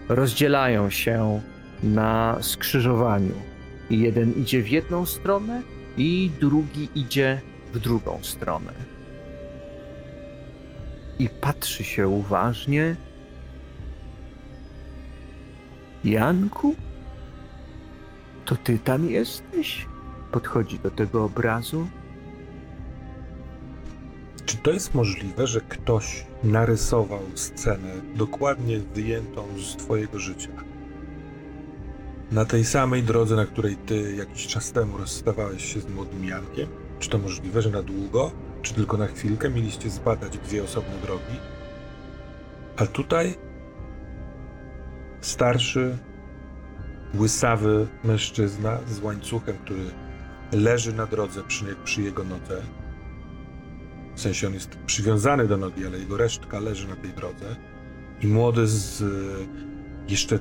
rozdzielają się na skrzyżowaniu. I jeden idzie w jedną stronę, i drugi idzie w drugą stronę. I patrzy się uważnie. Janku? To ty tam jesteś? Podchodzi do tego obrazu. Czy to jest możliwe, że ktoś narysował scenę dokładnie wyjętą z Twojego życia? Na tej samej drodze, na której Ty jakiś czas temu rozstawałeś się z młodym Jankiem? Czy to możliwe, że na długo, czy tylko na chwilkę mieliście zbadać dwie osobne drogi? A tutaj starszy, łysawy mężczyzna z łańcuchem, który leży na drodze przy, przy jego nodze. W sensie on jest przywiązany do nogi, ale jego resztka leży na tej drodze. I młody z y, jeszcze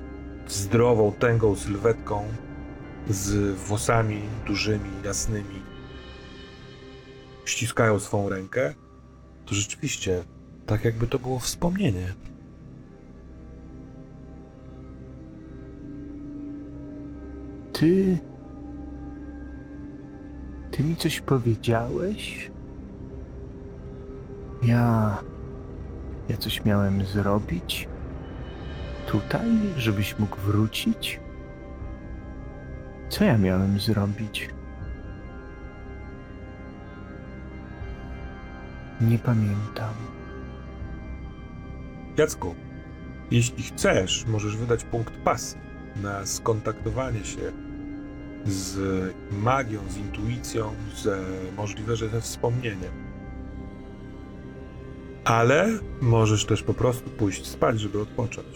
zdrową, tęgą sylwetką, z włosami dużymi, jasnymi, ściskają swą rękę. To rzeczywiście tak, jakby to było wspomnienie. Ty. Ty mi coś powiedziałeś? Ja. Ja coś miałem zrobić? Tutaj, żebyś mógł wrócić? Co ja miałem zrobić? Nie pamiętam. Jacku, jeśli chcesz, możesz wydać punkt pasji na skontaktowanie się z magią, z intuicją, z możliwe, że ze wspomnieniem. Ale możesz też po prostu pójść spać, żeby odpocząć.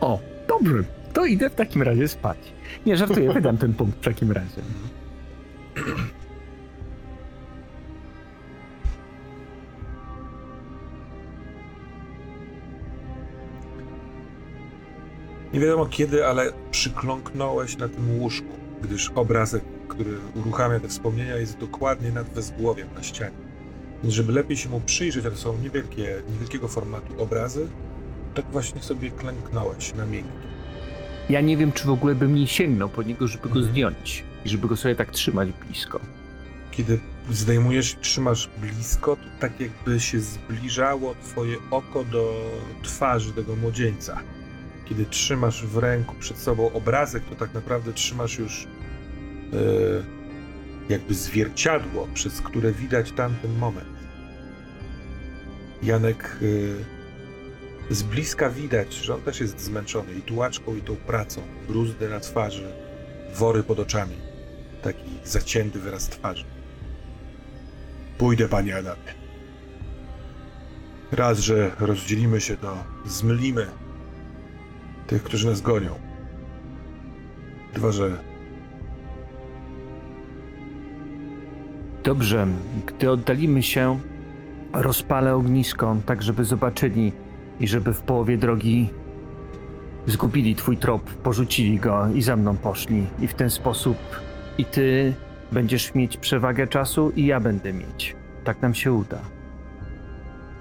O, dobrze. To idę w takim razie spać. Nie żartuję, wydam ten punkt w takim razie. Nie wiadomo kiedy, ale przykląknąłeś na tym łóżku, gdyż obrazek, który uruchamia te wspomnienia, jest dokładnie nad wezgłowiem na ścianie. Więc żeby lepiej się mu przyjrzeć, a to są niewielkie, niewielkiego formatu obrazy, tak właśnie sobie klęknąłeś na miękkie. Ja nie wiem, czy w ogóle bym nie sięgnął po niego, żeby go zdjąć. I żeby go sobie tak trzymać blisko. Kiedy zdejmujesz i trzymasz blisko, to tak jakby się zbliżało twoje oko do twarzy tego młodzieńca. Kiedy trzymasz w ręku przed sobą obrazek, to tak naprawdę trzymasz już e, jakby zwierciadło, przez które widać tamten moment. Janek e, z bliska widać, że on też jest zmęczony i tułaczką, i tą pracą. Bruzdy na twarzy, wory pod oczami. Taki zacięty wyraz twarzy. Pójdę, panie Adamie. Raz, że rozdzielimy się, to zmylimy tych, którzy nas gonią. Dwa, że Dobrze, gdy oddalimy się, rozpalę ognisko, tak żeby zobaczyli i żeby w połowie drogi zgubili twój trop, porzucili go i za mną poszli. I w ten sposób i ty będziesz mieć przewagę czasu i ja będę mieć. Tak nam się uda.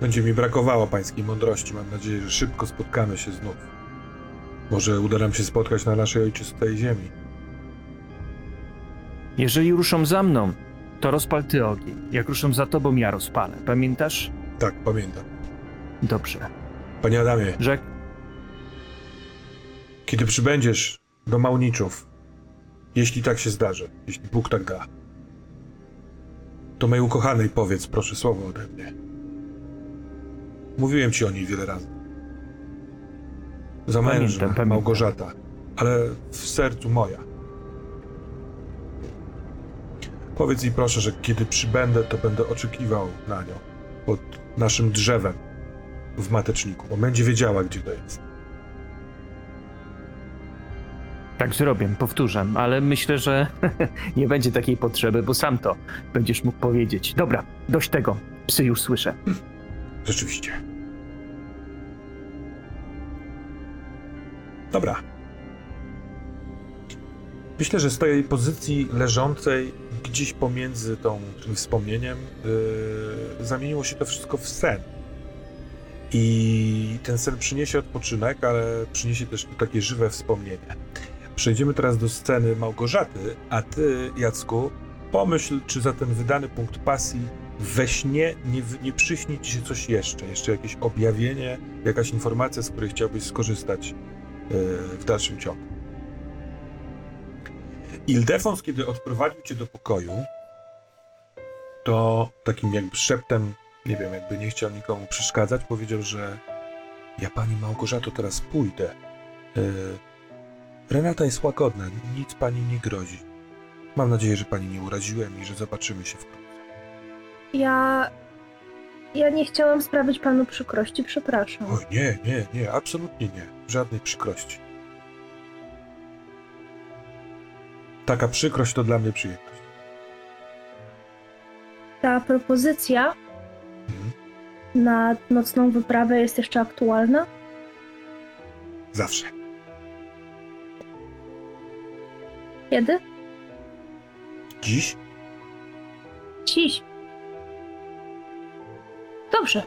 będzie mi brakowało pańskiej mądrości. Mam nadzieję, że szybko spotkamy się znów. Może uda nam się spotkać na naszej ojczystej ziemi. Jeżeli ruszą za mną, to rozpal ty ogień. Jak ruszą za tobą, ja rozpalę. Pamiętasz? Tak, pamiętam. Dobrze. Panie Adamie, Rzek, kiedy przybędziesz do Małniczów, jeśli tak się zdarzy, jeśli Bóg tak da, to mojej ukochanej powiedz proszę słowo ode mnie. Mówiłem ci o niej wiele razy. Pamiętam, pamiętam. Małgorzata, ale w sercu moja. Powiedz jej proszę, że kiedy przybędę, to będę oczekiwał na nią pod naszym drzewem w mateczniku, bo będzie wiedziała, gdzie to jest. tak zrobię, powtórzę, ale myślę, że [LAUGHS] nie będzie takiej potrzeby, bo sam to będziesz mógł powiedzieć. Dobra, dość tego. Psy już słyszę. [LAUGHS] Rzeczywiście. Dobra. Myślę, że z tej pozycji leżącej gdzieś pomiędzy tą, tym wspomnieniem yy, zamieniło się to wszystko w sen. I ten sen przyniesie odpoczynek, ale przyniesie też takie żywe wspomnienie. Przejdziemy teraz do sceny Małgorzaty, a ty, Jacku, pomyśl, czy za ten wydany punkt pasji we śnie nie, nie przyśni ci się coś jeszcze, jeszcze jakieś objawienie, jakaś informacja, z której chciałbyś skorzystać yy, w dalszym ciągu. Ildefons, kiedy odprowadził cię do pokoju, to takim jakby szeptem, nie wiem, jakby nie chciał nikomu przeszkadzać, powiedział, że ja pani Małgorzato teraz pójdę. Yy, Renata jest łagodna, nic pani nie grozi. Mam nadzieję, że pani nie uraziłem i że zobaczymy się wkrótce. Ja. Ja nie chciałam sprawić panu przykrości, przepraszam. Oj, nie, nie, nie, absolutnie nie. Żadnej przykrości. Taka przykrość to dla mnie przyjemność. Ta propozycja Mhm. na nocną wyprawę jest jeszcze aktualna? Zawsze. Kiedy? Dziś? Dziś. Dobrze.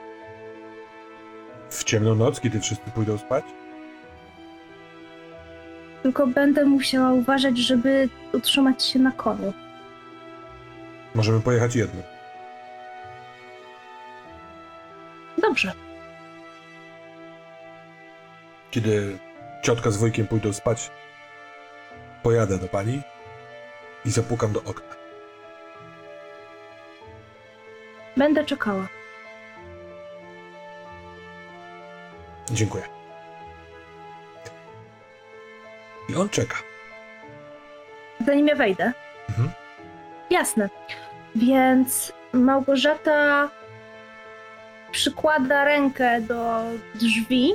W ciemną noc, kiedy wszyscy pójdą spać? Tylko będę musiała uważać, żeby utrzymać się na koniu. Możemy pojechać jednym. Dobrze. Kiedy ciotka z wujkiem pójdą spać, pojadę do pani i zapukam do okna. Będę czekała. Dziękuję. I on czeka. Zanim ja wejdę. Mhm. Jasne. Więc Małgorzata przykłada rękę do drzwi.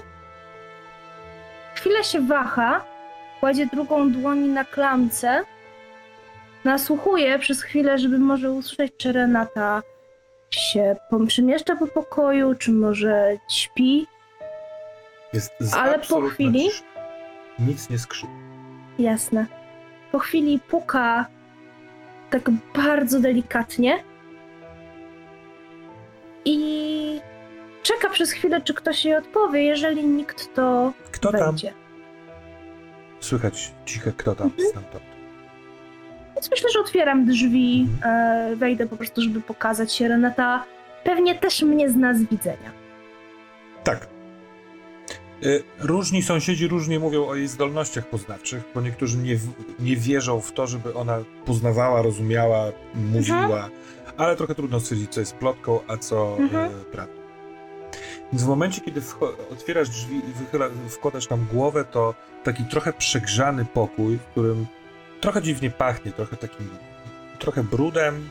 Chwilę się waha, kładzie drugą dłoń na klamce. Nasłuchuje przez chwilę, żeby może usłyszeć, czy Renata się przemieszcza po pokoju, czy może śpi. Jest Ale po chwili-. Nic nie skrzypi. Jasne. Po chwili puka tak bardzo delikatnie i czeka przez chwilę, czy ktoś jej odpowie. Jeżeli nikt, to Kto tam? wejdzie. Słychać ciche kto tam Mhm. stamtąd. Więc myślę, że otwieram drzwi, Mhm. e, wejdę po prostu, żeby pokazać się. Renata pewnie też mnie zna z widzenia. Tak. Y, Różni sąsiedzi różnie mówią o jej zdolnościach poznawczych, bo niektórzy nie, nie wierzą w to, żeby ona poznawała, rozumiała, mówiła, ale trochę trudno stwierdzić, co jest plotką, a co Mhm. y, prawdą. Więc w momencie, kiedy otwierasz drzwi i wychyla, wkładasz tam głowę, to taki trochę przegrzany pokój, w którym trochę dziwnie pachnie, trochę takim, trochę brudem,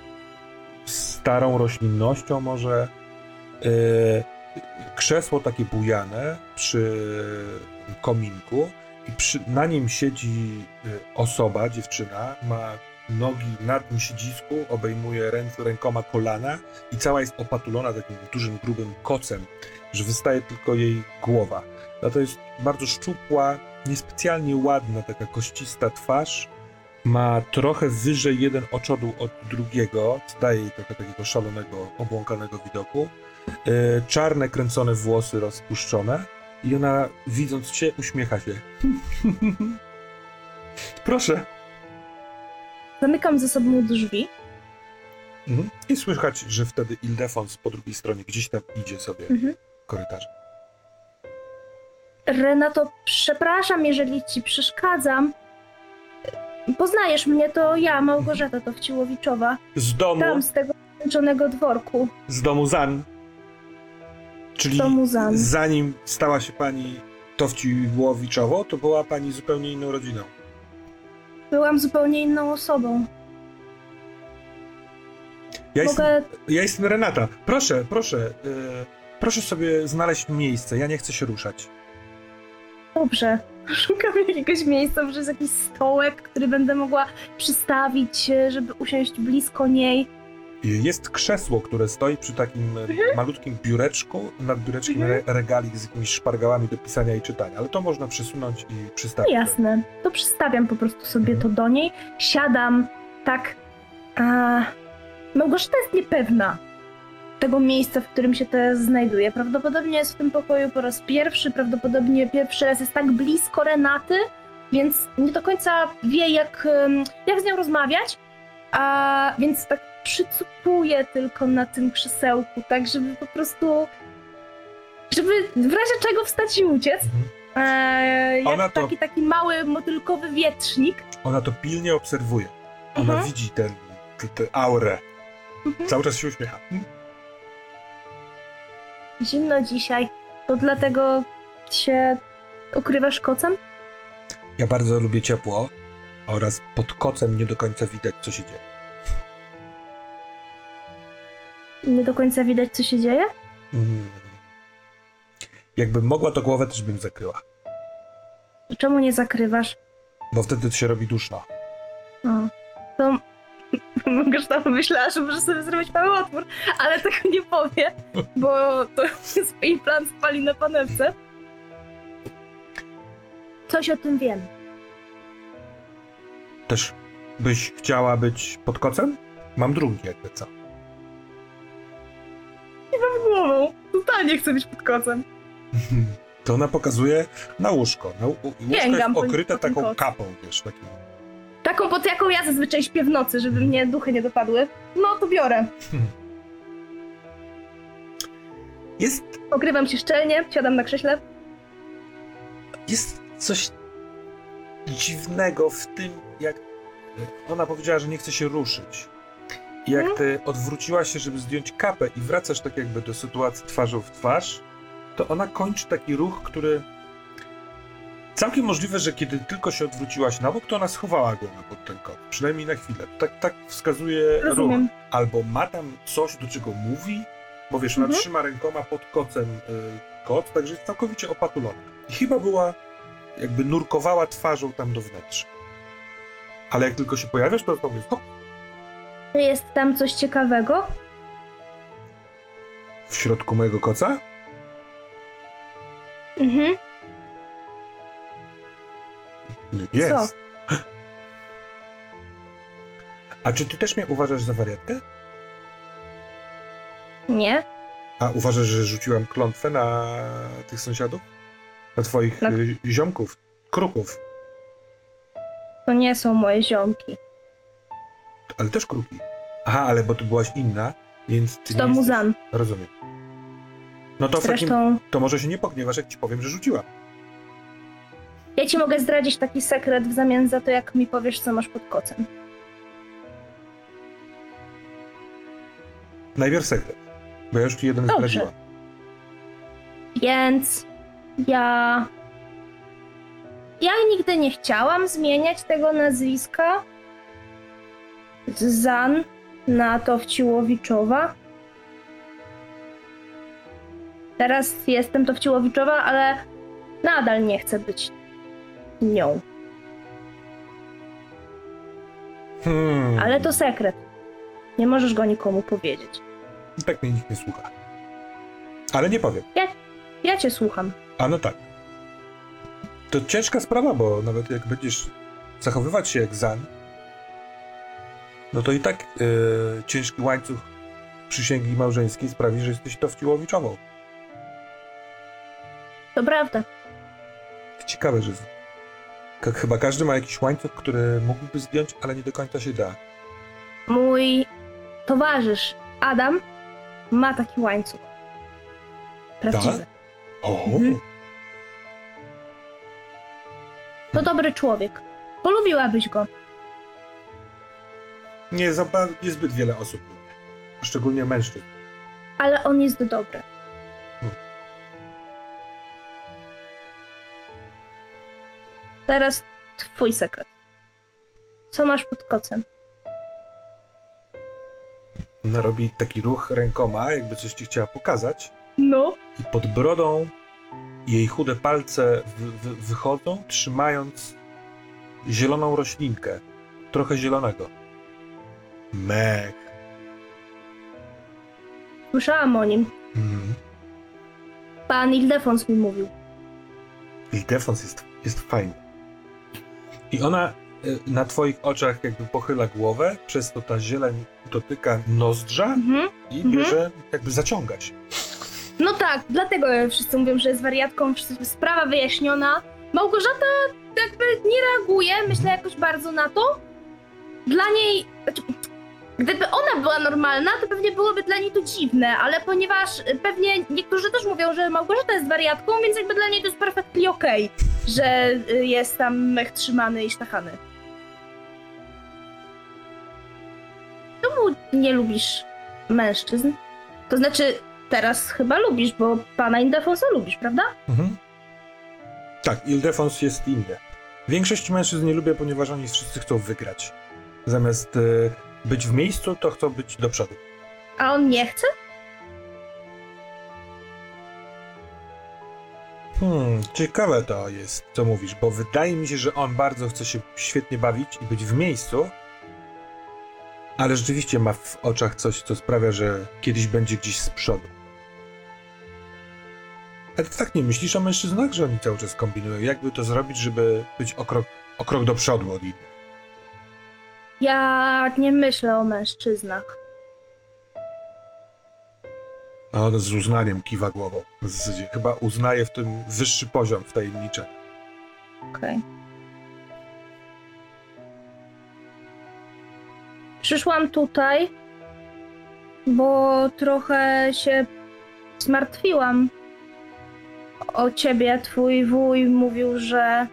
starą roślinnością może. Y, krzesło takie bujane przy kominku i przy, na nim siedzi y, osoba, dziewczyna, ma nogi na tym siedzisku, obejmuje ręc, rękoma kolana i cała jest opatulona takim dużym, grubym kocem, że wystaje tylko jej głowa. No to jest bardzo szczupła, niespecjalnie ładna, taka koścista twarz. Ma trochę wyżej jeden oczodół od drugiego, daje jej trochę takiego szalonego, obłąkanego widoku czarne, kręcone włosy rozpuszczone i ona, widząc cię, uśmiecha się. [LAUGHS] Proszę. Zamykam ze sobą drzwi. Mhm. I słychać, że wtedy Ildefons po drugiej stronie gdzieś tam idzie sobie Mhm. korytarzem. Renato, przepraszam, jeżeli ci przeszkadzam. Poznajesz mnie, to ja, Małgorzata Towciłowiczowa. Z domu, Tam, z tego skończonego dworku. z domu Zan. Czyli zanim stała się pani Towciłowiczową, to była pani zupełnie inną rodziną. Byłam zupełnie inną osobą. Ja jestem, Mogę... ja jestem Renata. Proszę, proszę, e, proszę sobie znaleźć miejsce. Ja nie chcę się ruszać. Dobrze. [LAUGHS] Szukam jakiegoś miejsca, może jest jakiś stołek, który będę mogła przystawić, e, żeby usiąść blisko niej. Jest krzesło, które stoi przy takim e, malutkim biureczku. Nad biureczkiem Mhm. re- regalik z jakimiś szpargałami do pisania i czytania, ale to można przesunąć i No przystawić. jasne. To przystawiam po prostu sobie Mhm. to do niej. Siadam tak. A... Małgorzata jest niepewna tego miejsca, w którym się teraz znajduje. Prawdopodobnie jest w tym pokoju po raz pierwszy, prawdopodobnie pierwszy raz jest tak blisko Renaty, więc nie do końca wie, jak, jak z nią rozmawiać. A więc tak przycupuje tylko na tym krzesełku, tak żeby po prostu. żeby w razie czego wstać i uciec. Mhm. Eee, jak Ona to- taki, taki mały motylkowy wietrznik. Ona to pilnie obserwuje. Ona Mhm. widzi ten, tę tę aurę. Mhm. Cały czas się uśmiecha. Zimno dzisiaj. To dlatego się ukrywasz kocem? Ja bardzo lubię ciepło oraz pod kocem nie do końca widać, co się dzieje. Nie do końca widać, co się dzieje? Mm. Jakbym mogła, to głowę też bym zakryła, Czemu nie zakrywasz? bo wtedy się robi duszno. O, to [LAUGHS] Gustavo myślała, że może sobie zrobić mały otwór, ale [LAUGHS] tego nie powie, bo to [LAUGHS] jest implant spali na panewce. Coś o tym wiem. Też byś chciała być pod kocem? Mam drugi, jakby co. Głową. Totalnie chcę być pod kocem. [LAUGHS] To ona pokazuje na łóżko. Na, łóżko Sięgam jest okryte po taką koc. kapą, wiesz, takim. Taką, pod jaką ja zazwyczaj śpię w nocy, żeby mnie duchy nie dopadły. No to biorę. [LAUGHS] Jest, Okrywam się szczelnie, siadam na krześle. jest coś dziwnego w tym, jak ona powiedziała, że nie chce się ruszyć. I jak Mhm. ty odwróciłaś się, żeby zdjąć kapę i wracasz tak jakby do sytuacji twarzą w twarz, to ona kończy taki ruch, który całkiem możliwe, że kiedy tylko się odwróciłaś na bok, to ona schowała głowę pod ten kot. Przynajmniej na chwilę. Tak, tak wskazuje ruch. Rozumiem. albo ma tam coś, do czego mówi, bo wiesz, ona Mhm. trzyma rękoma pod kocem y, kot, także jest całkowicie opatulona. I chyba była, jakby nurkowała twarzą tam do wnętrza. Ale jak tylko się pojawiasz, to znowu jest hop, Jest tam coś ciekawego? w środku mojego koca. Mhm. Jest. A czy ty też mnie uważasz za wariatkę? Nie. A uważasz, że rzuciłam klątwę na tych sąsiadów? Na twoich y, ziomków, kruków, To nie są moje ziomki. Ale też kruki. Aha, ale bo ty byłaś inna, więc ty To nie jesteś... muzan. Rozumiem. No to w takim... Zresztą To może się nie pogniewasz, jak ci powiem, że rzuciła. ja ci mogę zdradzić taki sekret w zamian za to, jak mi powiesz, co masz pod kocem. Najpierw sekret. Bo ja już ci jeden Dobrze. zdradziłam. Więc ja. Ja nigdy nie chciałam zmieniać tego nazwiska Zan na Towciłowiczowa. Teraz jestem Towciłowiczowa, ale nadal nie chcę być nią. Hmm. Ale to sekret. Nie możesz go nikomu powiedzieć. I tak mnie nikt nie słucha. Ale nie powiem. Ja cię słucham. A no tak. To ciężka sprawa, bo nawet jak będziesz zachowywać się jak Zan, no to i tak yy, ciężki łańcuch przysięgi małżeńskiej sprawi, że jesteś Towciłowiczową. To prawda. Ciekawe, że chyba każdy ma jakiś łańcuch, który mógłby zdjąć, ale nie do końca się da. Mój towarzysz Adam ma taki łańcuch. Prawdziwy. O, Mhm. To dobry człowiek. Polubiłabyś go. Nie za ba- niezbyt wiele osób. Szczególnie mężczyzn. Ale on jest dobry. Teraz twój sekret. Co masz pod kocem? Ona robi taki ruch rękoma, jakby coś ci chciała pokazać. No. I pod brodą jej chude palce wy- wy- wychodzą, trzymając zieloną roślinkę. Trochę zielonego. Mech. Słyszałam o nim. Mhm. Pan Ildefons mi mówił. Ildefons jest, jest fajny. I ona y, na twoich oczach jakby pochyla głowę, przez to ta zieleń dotyka nozdrza Mhm. i Mhm. bierze, jakby zaciąga się. No tak, dlatego wszyscy mówią, że jest wariatką, sprawa wyjaśniona. Małgorzata jakby nie reaguje, myślę jakoś bardzo na to. Dla niej, znaczy, gdyby ona była normalna, to pewnie byłoby dla niej to dziwne, ale ponieważ pewnie niektórzy też mówią, że Małgorzata jest wariatką, więc jakby dla niej to jest perfectly okej, że y, jest tam mech trzymany i sztachany. Czemu nie lubisz mężczyzn? To znaczy, teraz chyba lubisz, bo pana Indefonsa lubisz, prawda? Mhm. Tak, Ildefons jest inny. Większość mężczyzn nie lubię, ponieważ oni wszyscy chcą wygrać. Zamiast y, być w miejscu, to chcą być do przodu. A on nie chce? Hmm, ciekawe to jest, co mówisz, bo wydaje mi się, że on bardzo chce się świetnie bawić i być w miejscu, ale rzeczywiście ma w oczach coś, co sprawia, że kiedyś będzie gdzieś z przodu. Ale ty tak nie myślisz o mężczyznach, że oni cały czas kombinują? Jakby to zrobić, żeby być o krok, o krok do przodu od innych? Ja nie myślę o mężczyznach. A on z uznaniem kiwa głową. W zasadzie chyba uznaje w tym wyższy poziom wtajemniczenia. Okej. Przyszłam tutaj, bo trochę się zmartwiłam o ciebie. Twój wuj mówił, że.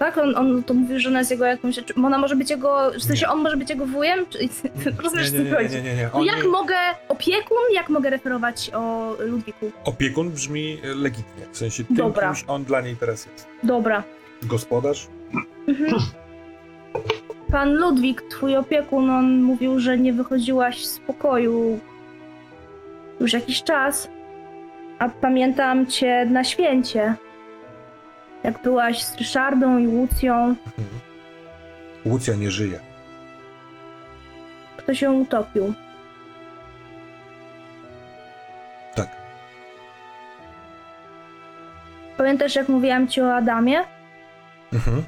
Tak, on, on to mówił, że ona jest jego jakąś. Czy ona może być jego. W sensie Nie. on może być jego wujem? Czy, [LAUGHS] rozumiesz, nie, nie, nie, chodzi? nie, nie, nie. Jak mogę. Opiekun? Jak mogę referować o Ludwiku? Opiekun brzmi legitnie, w sensie tym, Dobra. kimś on dla niej teraz jest. Dobra. Gospodarz? Mhm. Pan Ludwik, twój opiekun, on mówił, że nie wychodziłaś z pokoju już jakiś czas, a pamiętam cię na święcie. Jak byłaś z Ryszardą i Łucją. Łucja nie żyje. kto się utopił. Tak. Pamiętasz, jak mówiłam ci o Adamie? Mhm.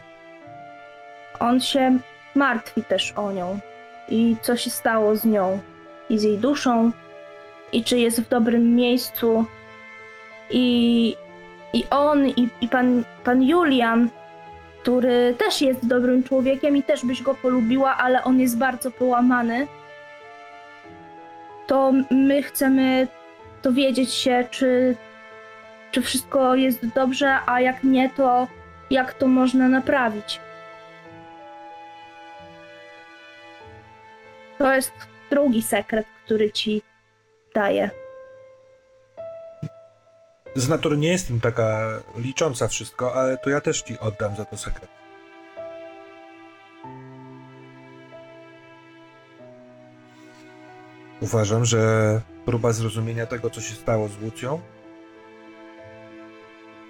On się martwi też o nią. I co się stało z nią i z jej duszą, i czy jest w dobrym miejscu. I, i on, i, i pan, pan Julian, który też jest dobrym człowiekiem i też byś go polubiła, ale on jest bardzo połamany. To my chcemy dowiedzieć się, czy, czy wszystko jest dobrze, a jak nie, to jak to można naprawić. To jest drugi sekret, który ci daję. Z natury nie jestem taka licząca wszystko, ale to ja też ci oddam za to sekret. Uważam, że próba zrozumienia tego, co się stało z Łucją,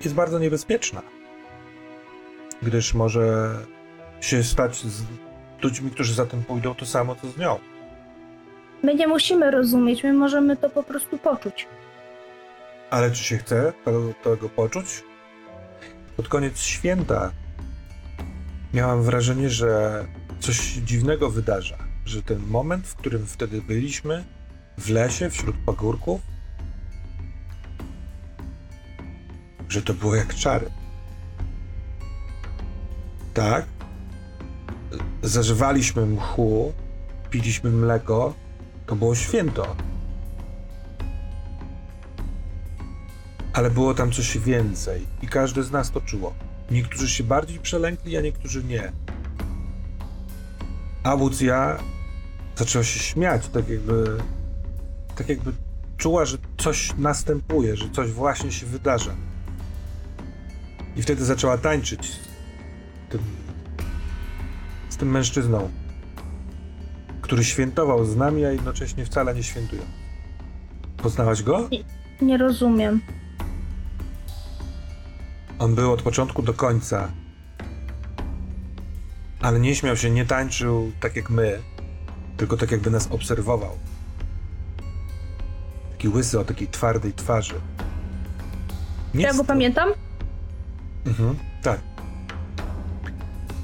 jest bardzo niebezpieczna. Gdyż może się stać z ludźmi, którzy za tym pójdą, to samo, co z nią. My nie musimy rozumieć, my możemy to po prostu poczuć. Ale czy się chce tego, tego poczuć? Pod koniec święta miałam wrażenie, że coś dziwnego wydarza. Że ten moment, w którym wtedy byliśmy w lesie, wśród pagórków, że to było jak czary. Tak? Zażywaliśmy mchu, piliśmy mleko, to było święto. Ale było tam coś więcej i każdy z nas to czuło. Niektórzy się bardziej przelękli, a niektórzy nie. A Łucja zaczęła się śmiać, tak jakby, tak jakby czuła, że coś następuje, że coś właśnie się wydarza. I wtedy zaczęła tańczyć z tym, z tym mężczyzną, który świętował z nami, a jednocześnie wcale nie świętując. Poznałaś go? Nie rozumiem. On był od początku do końca. Ale nie śmiał się, nie tańczył tak jak my, tylko tak jakby nas obserwował. Taki łysy o takiej twardej twarzy. Nie Ja go pamiętam? Mhm, tak.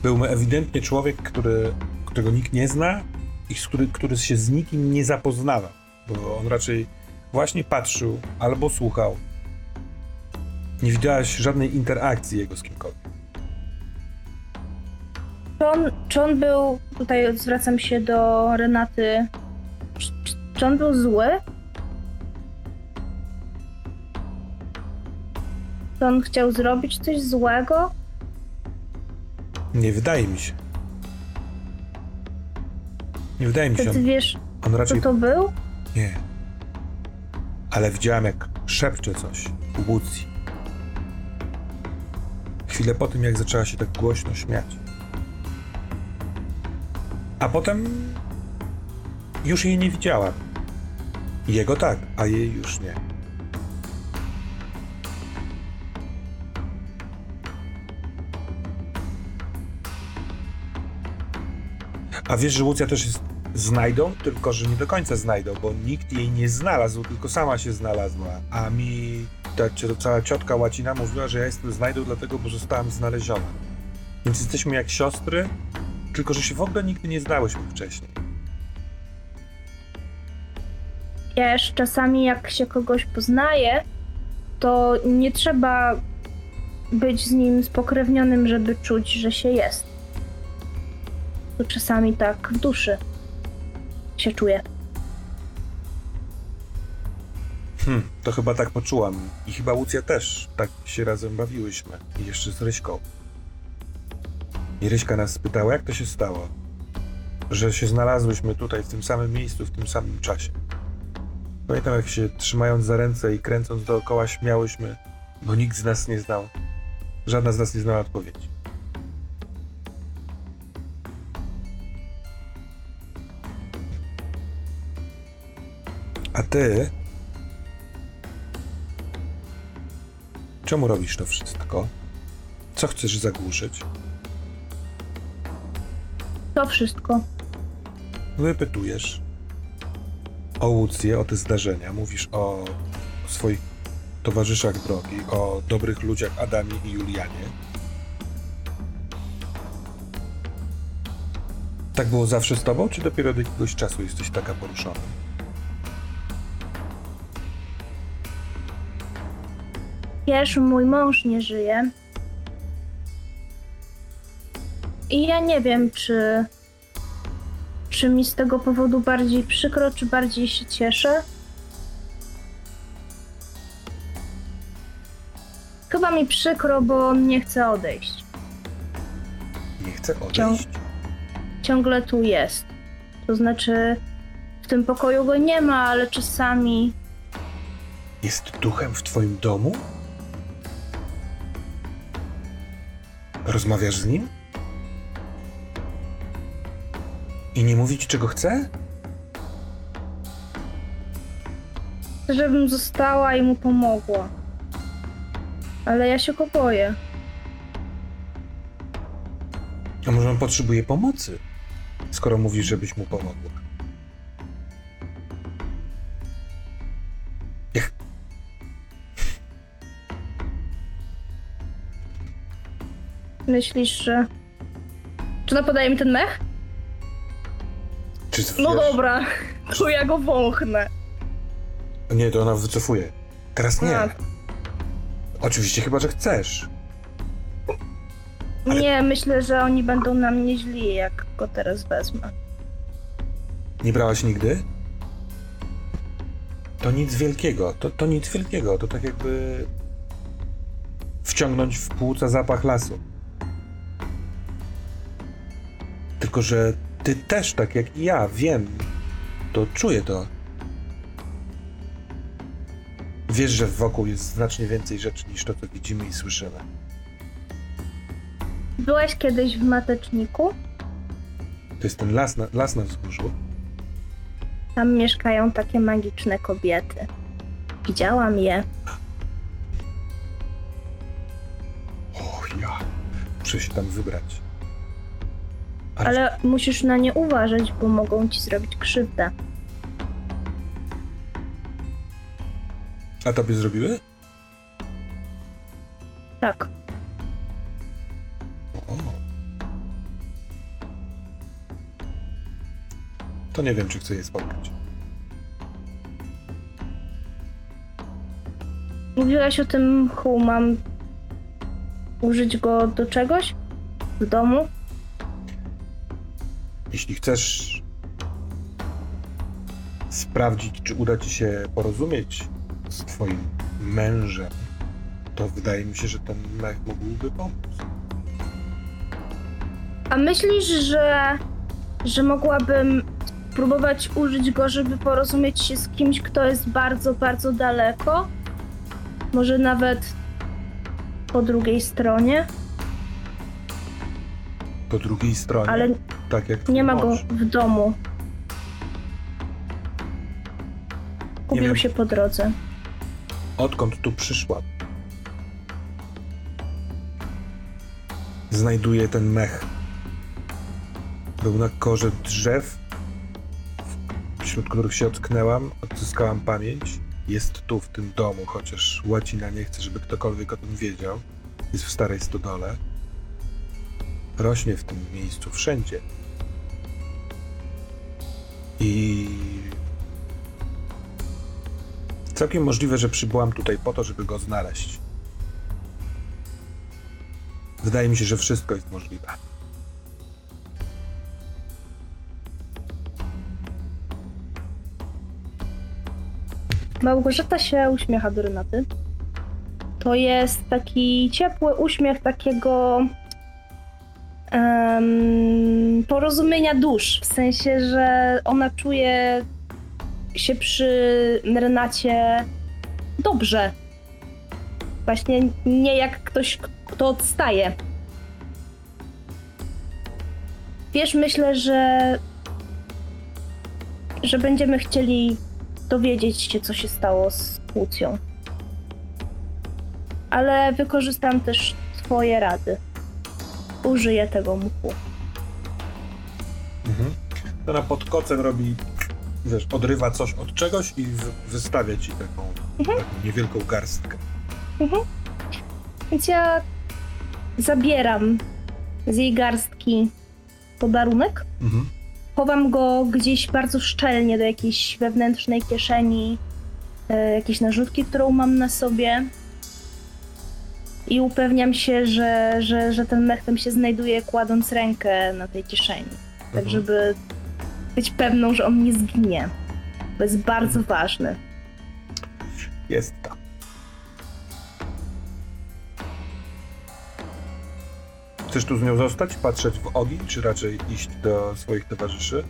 Był ewidentnie człowiek, który, którego nikt nie zna i z który, który się z nikim nie zapoznawał, bo on raczej właśnie patrzył albo słuchał. Nie widziałaś żadnej interakcji jego z kimkolwiek. Czy on, czy on był, tutaj zwracam się do Renaty, czy, czy on był zły? Czy on chciał zrobić coś złego? Nie wydaje mi się. Nie wydaje mi Czy się. ty On, wiesz, on co raczej. to był? Nie. Ale widziałem, jak szepcze coś u chwilę po tym, jak zaczęła się tak głośno śmiać. A potem już jej nie widziała. Jego tak, a jej już nie. A wiesz, że Łucja też jest znajdą, tylko że nie do końca znajdą, bo nikt jej nie znalazł, tylko sama się znalazła. A mi ta cała ciotka łacina mówiła, że ja jestem znajdą dlatego, bo zostałam znaleziona. Więc jesteśmy jak siostry, tylko że się w ogóle nigdy nie znałyśmy wcześniej. Wiesz, czasami jak się kogoś poznaje, to nie trzeba być z nim spokrewnionym, żeby czuć, że się jest. To czasami tak w duszy się czuje. Hm, to chyba tak poczułam. I chyba Łucja też. Tak się razem bawiłyśmy. I jeszcze z Ryśką. I Ryśka nas spytała, jak to się stało, że się znalazłyśmy tutaj, w tym samym miejscu, w tym samym czasie. Pamiętam, jak się trzymając za ręce i kręcąc dookoła śmiałyśmy, bo nikt z nas nie znał. Żadna z nas nie znała odpowiedzi. A ty Czemu robisz to wszystko? Co chcesz zagłuszyć? To wszystko. Wypytujesz o Łucję, o te zdarzenia, mówisz o swoich towarzyszach drogi, o dobrych ludziach Adamie i Julianie. Tak było zawsze z tobą, czy dopiero od jakiegoś czasu jesteś taka poruszona? Wiesz, mój mąż nie żyje. I ja nie wiem, czy. Czy mi z tego powodu bardziej przykro, czy bardziej się cieszę. Chyba mi przykro, bo on nie chce odejść. Nie chcę odejść. Ciągle tu jest. To znaczy, w tym pokoju go nie ma, ale czasami. Jest duchem w twoim domu? Rozmawiasz z nim? I nie mówi ci, czego chce? żebym została i mu pomogła. Ale ja się go boję. A może on potrzebuje pomocy, skoro mówisz, żebyś mu pomogła? Myślisz, że. Czy ona podaje mi ten mech? Czy No wiesz- dobra, [LAUGHS] to ja go wąchnę. Nie, to ona wycofuje. Teraz nie. A. Oczywiście, chyba, że chcesz. Ale- Nie, myślę, że oni będą na mnie źli, jak go teraz wezmę. Nie brałaś nigdy? To nic wielkiego. To, to nic wielkiego. To tak jakby wciągnąć w płuca zapach lasu. Tylko, że ty też, tak jak i ja, wiem, to czuję to. Wiesz, że wokół jest znacznie więcej rzeczy niż to, co widzimy i słyszymy. Byłaś kiedyś w mateczniku? To jest ten las na, las na wzgórzu. Tam mieszkają takie magiczne kobiety. Widziałam je. O ja, muszę się tam wybrać. Ale- Ale musisz na nie uważać, bo mogą ci zrobić krzywdę. A tobie zrobiły? Tak. O. To nie wiem, czy chcę je spotkać. Mówiłaś o tym mchu. Mam użyć go do czegoś? W domu? Jeśli chcesz sprawdzić, czy uda ci się porozumieć z twoim mężem, to wydaje mi się, że ten mech mógłby pomóc. A myślisz, że, że mogłabym próbować użyć go, żeby porozumieć się z kimś, kto jest bardzo, bardzo daleko? Może nawet po drugiej stronie? Po drugiej stronie, Ale tak jak nie ma go w domu. Wiem. się po drodze. Odkąd tu przyszła? Znajduje ten mech pełna korze drzew, wśród których się ocknęłam, odzyskałam pamięć. Jest tu, w tym domu, chociaż łacina nie chce, żeby ktokolwiek o tym wiedział. Jest w starej stodole. Rośnie w tym miejscu wszędzie. I całkiem możliwe, że przybyłam tutaj po to, żeby go znaleźć. Wydaje mi się, że wszystko jest możliwe. Małgorzata się uśmiecha do Renaty. To jest taki ciepły uśmiech takiego em, porozumienia dusz. W sensie, że ona czuje się przy Renacie dobrze. Właśnie nie jak ktoś, kto odstaje. Wiesz, myślę, że że będziemy chcieli dowiedzieć się, co się stało z Łucją. Ale wykorzystam też Twoje rady. Użyję tego mchu. Mhm. Ona pod kocem robi, wiesz, odrywa coś od czegoś i wystawia ci taką, taką niewielką garstkę. Więc ja zabieram z jej garstki podarunek. Mhm. Chowam go gdzieś bardzo szczelnie do jakiejś wewnętrznej kieszeni, e, jakiejś narzutki, którą mam na sobie. I upewniam się, że, że, że ten mech tam się znajduje, kładąc rękę na tej kieszeni. Tak, Mhm. żeby być pewną, że on nie zginie. To jest bardzo ważne. Jest to. Chcesz tu z nią zostać, patrzeć w ogień, czy raczej iść do swoich towarzyszy?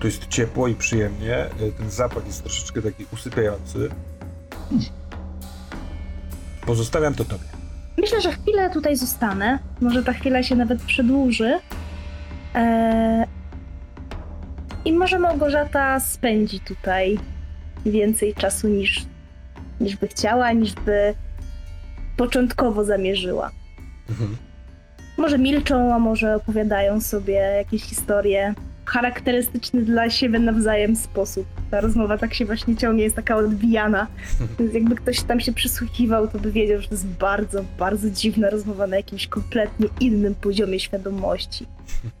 Tu jest ciepło i przyjemnie. Ten zapach jest troszeczkę taki usypiający. Pozostawiam to tobie. Myślę, że chwilę tutaj zostanę. Może ta chwila się nawet przedłuży. Eee... I może Małgorzata spędzi tutaj więcej czasu niż, niż by chciała, niż by początkowo zamierzyła. Mhm. Może milczą, a może opowiadają sobie jakieś historie charakterystyczny dla siebie nawzajem sposób. Ta rozmowa tak się właśnie ciągnie, jest taka odbijana. [LAUGHS] Więc jakby ktoś tam się przysłuchiwał, to by wiedział, że to jest bardzo, bardzo dziwna rozmowa na jakimś kompletnie innym poziomie świadomości. [LAUGHS]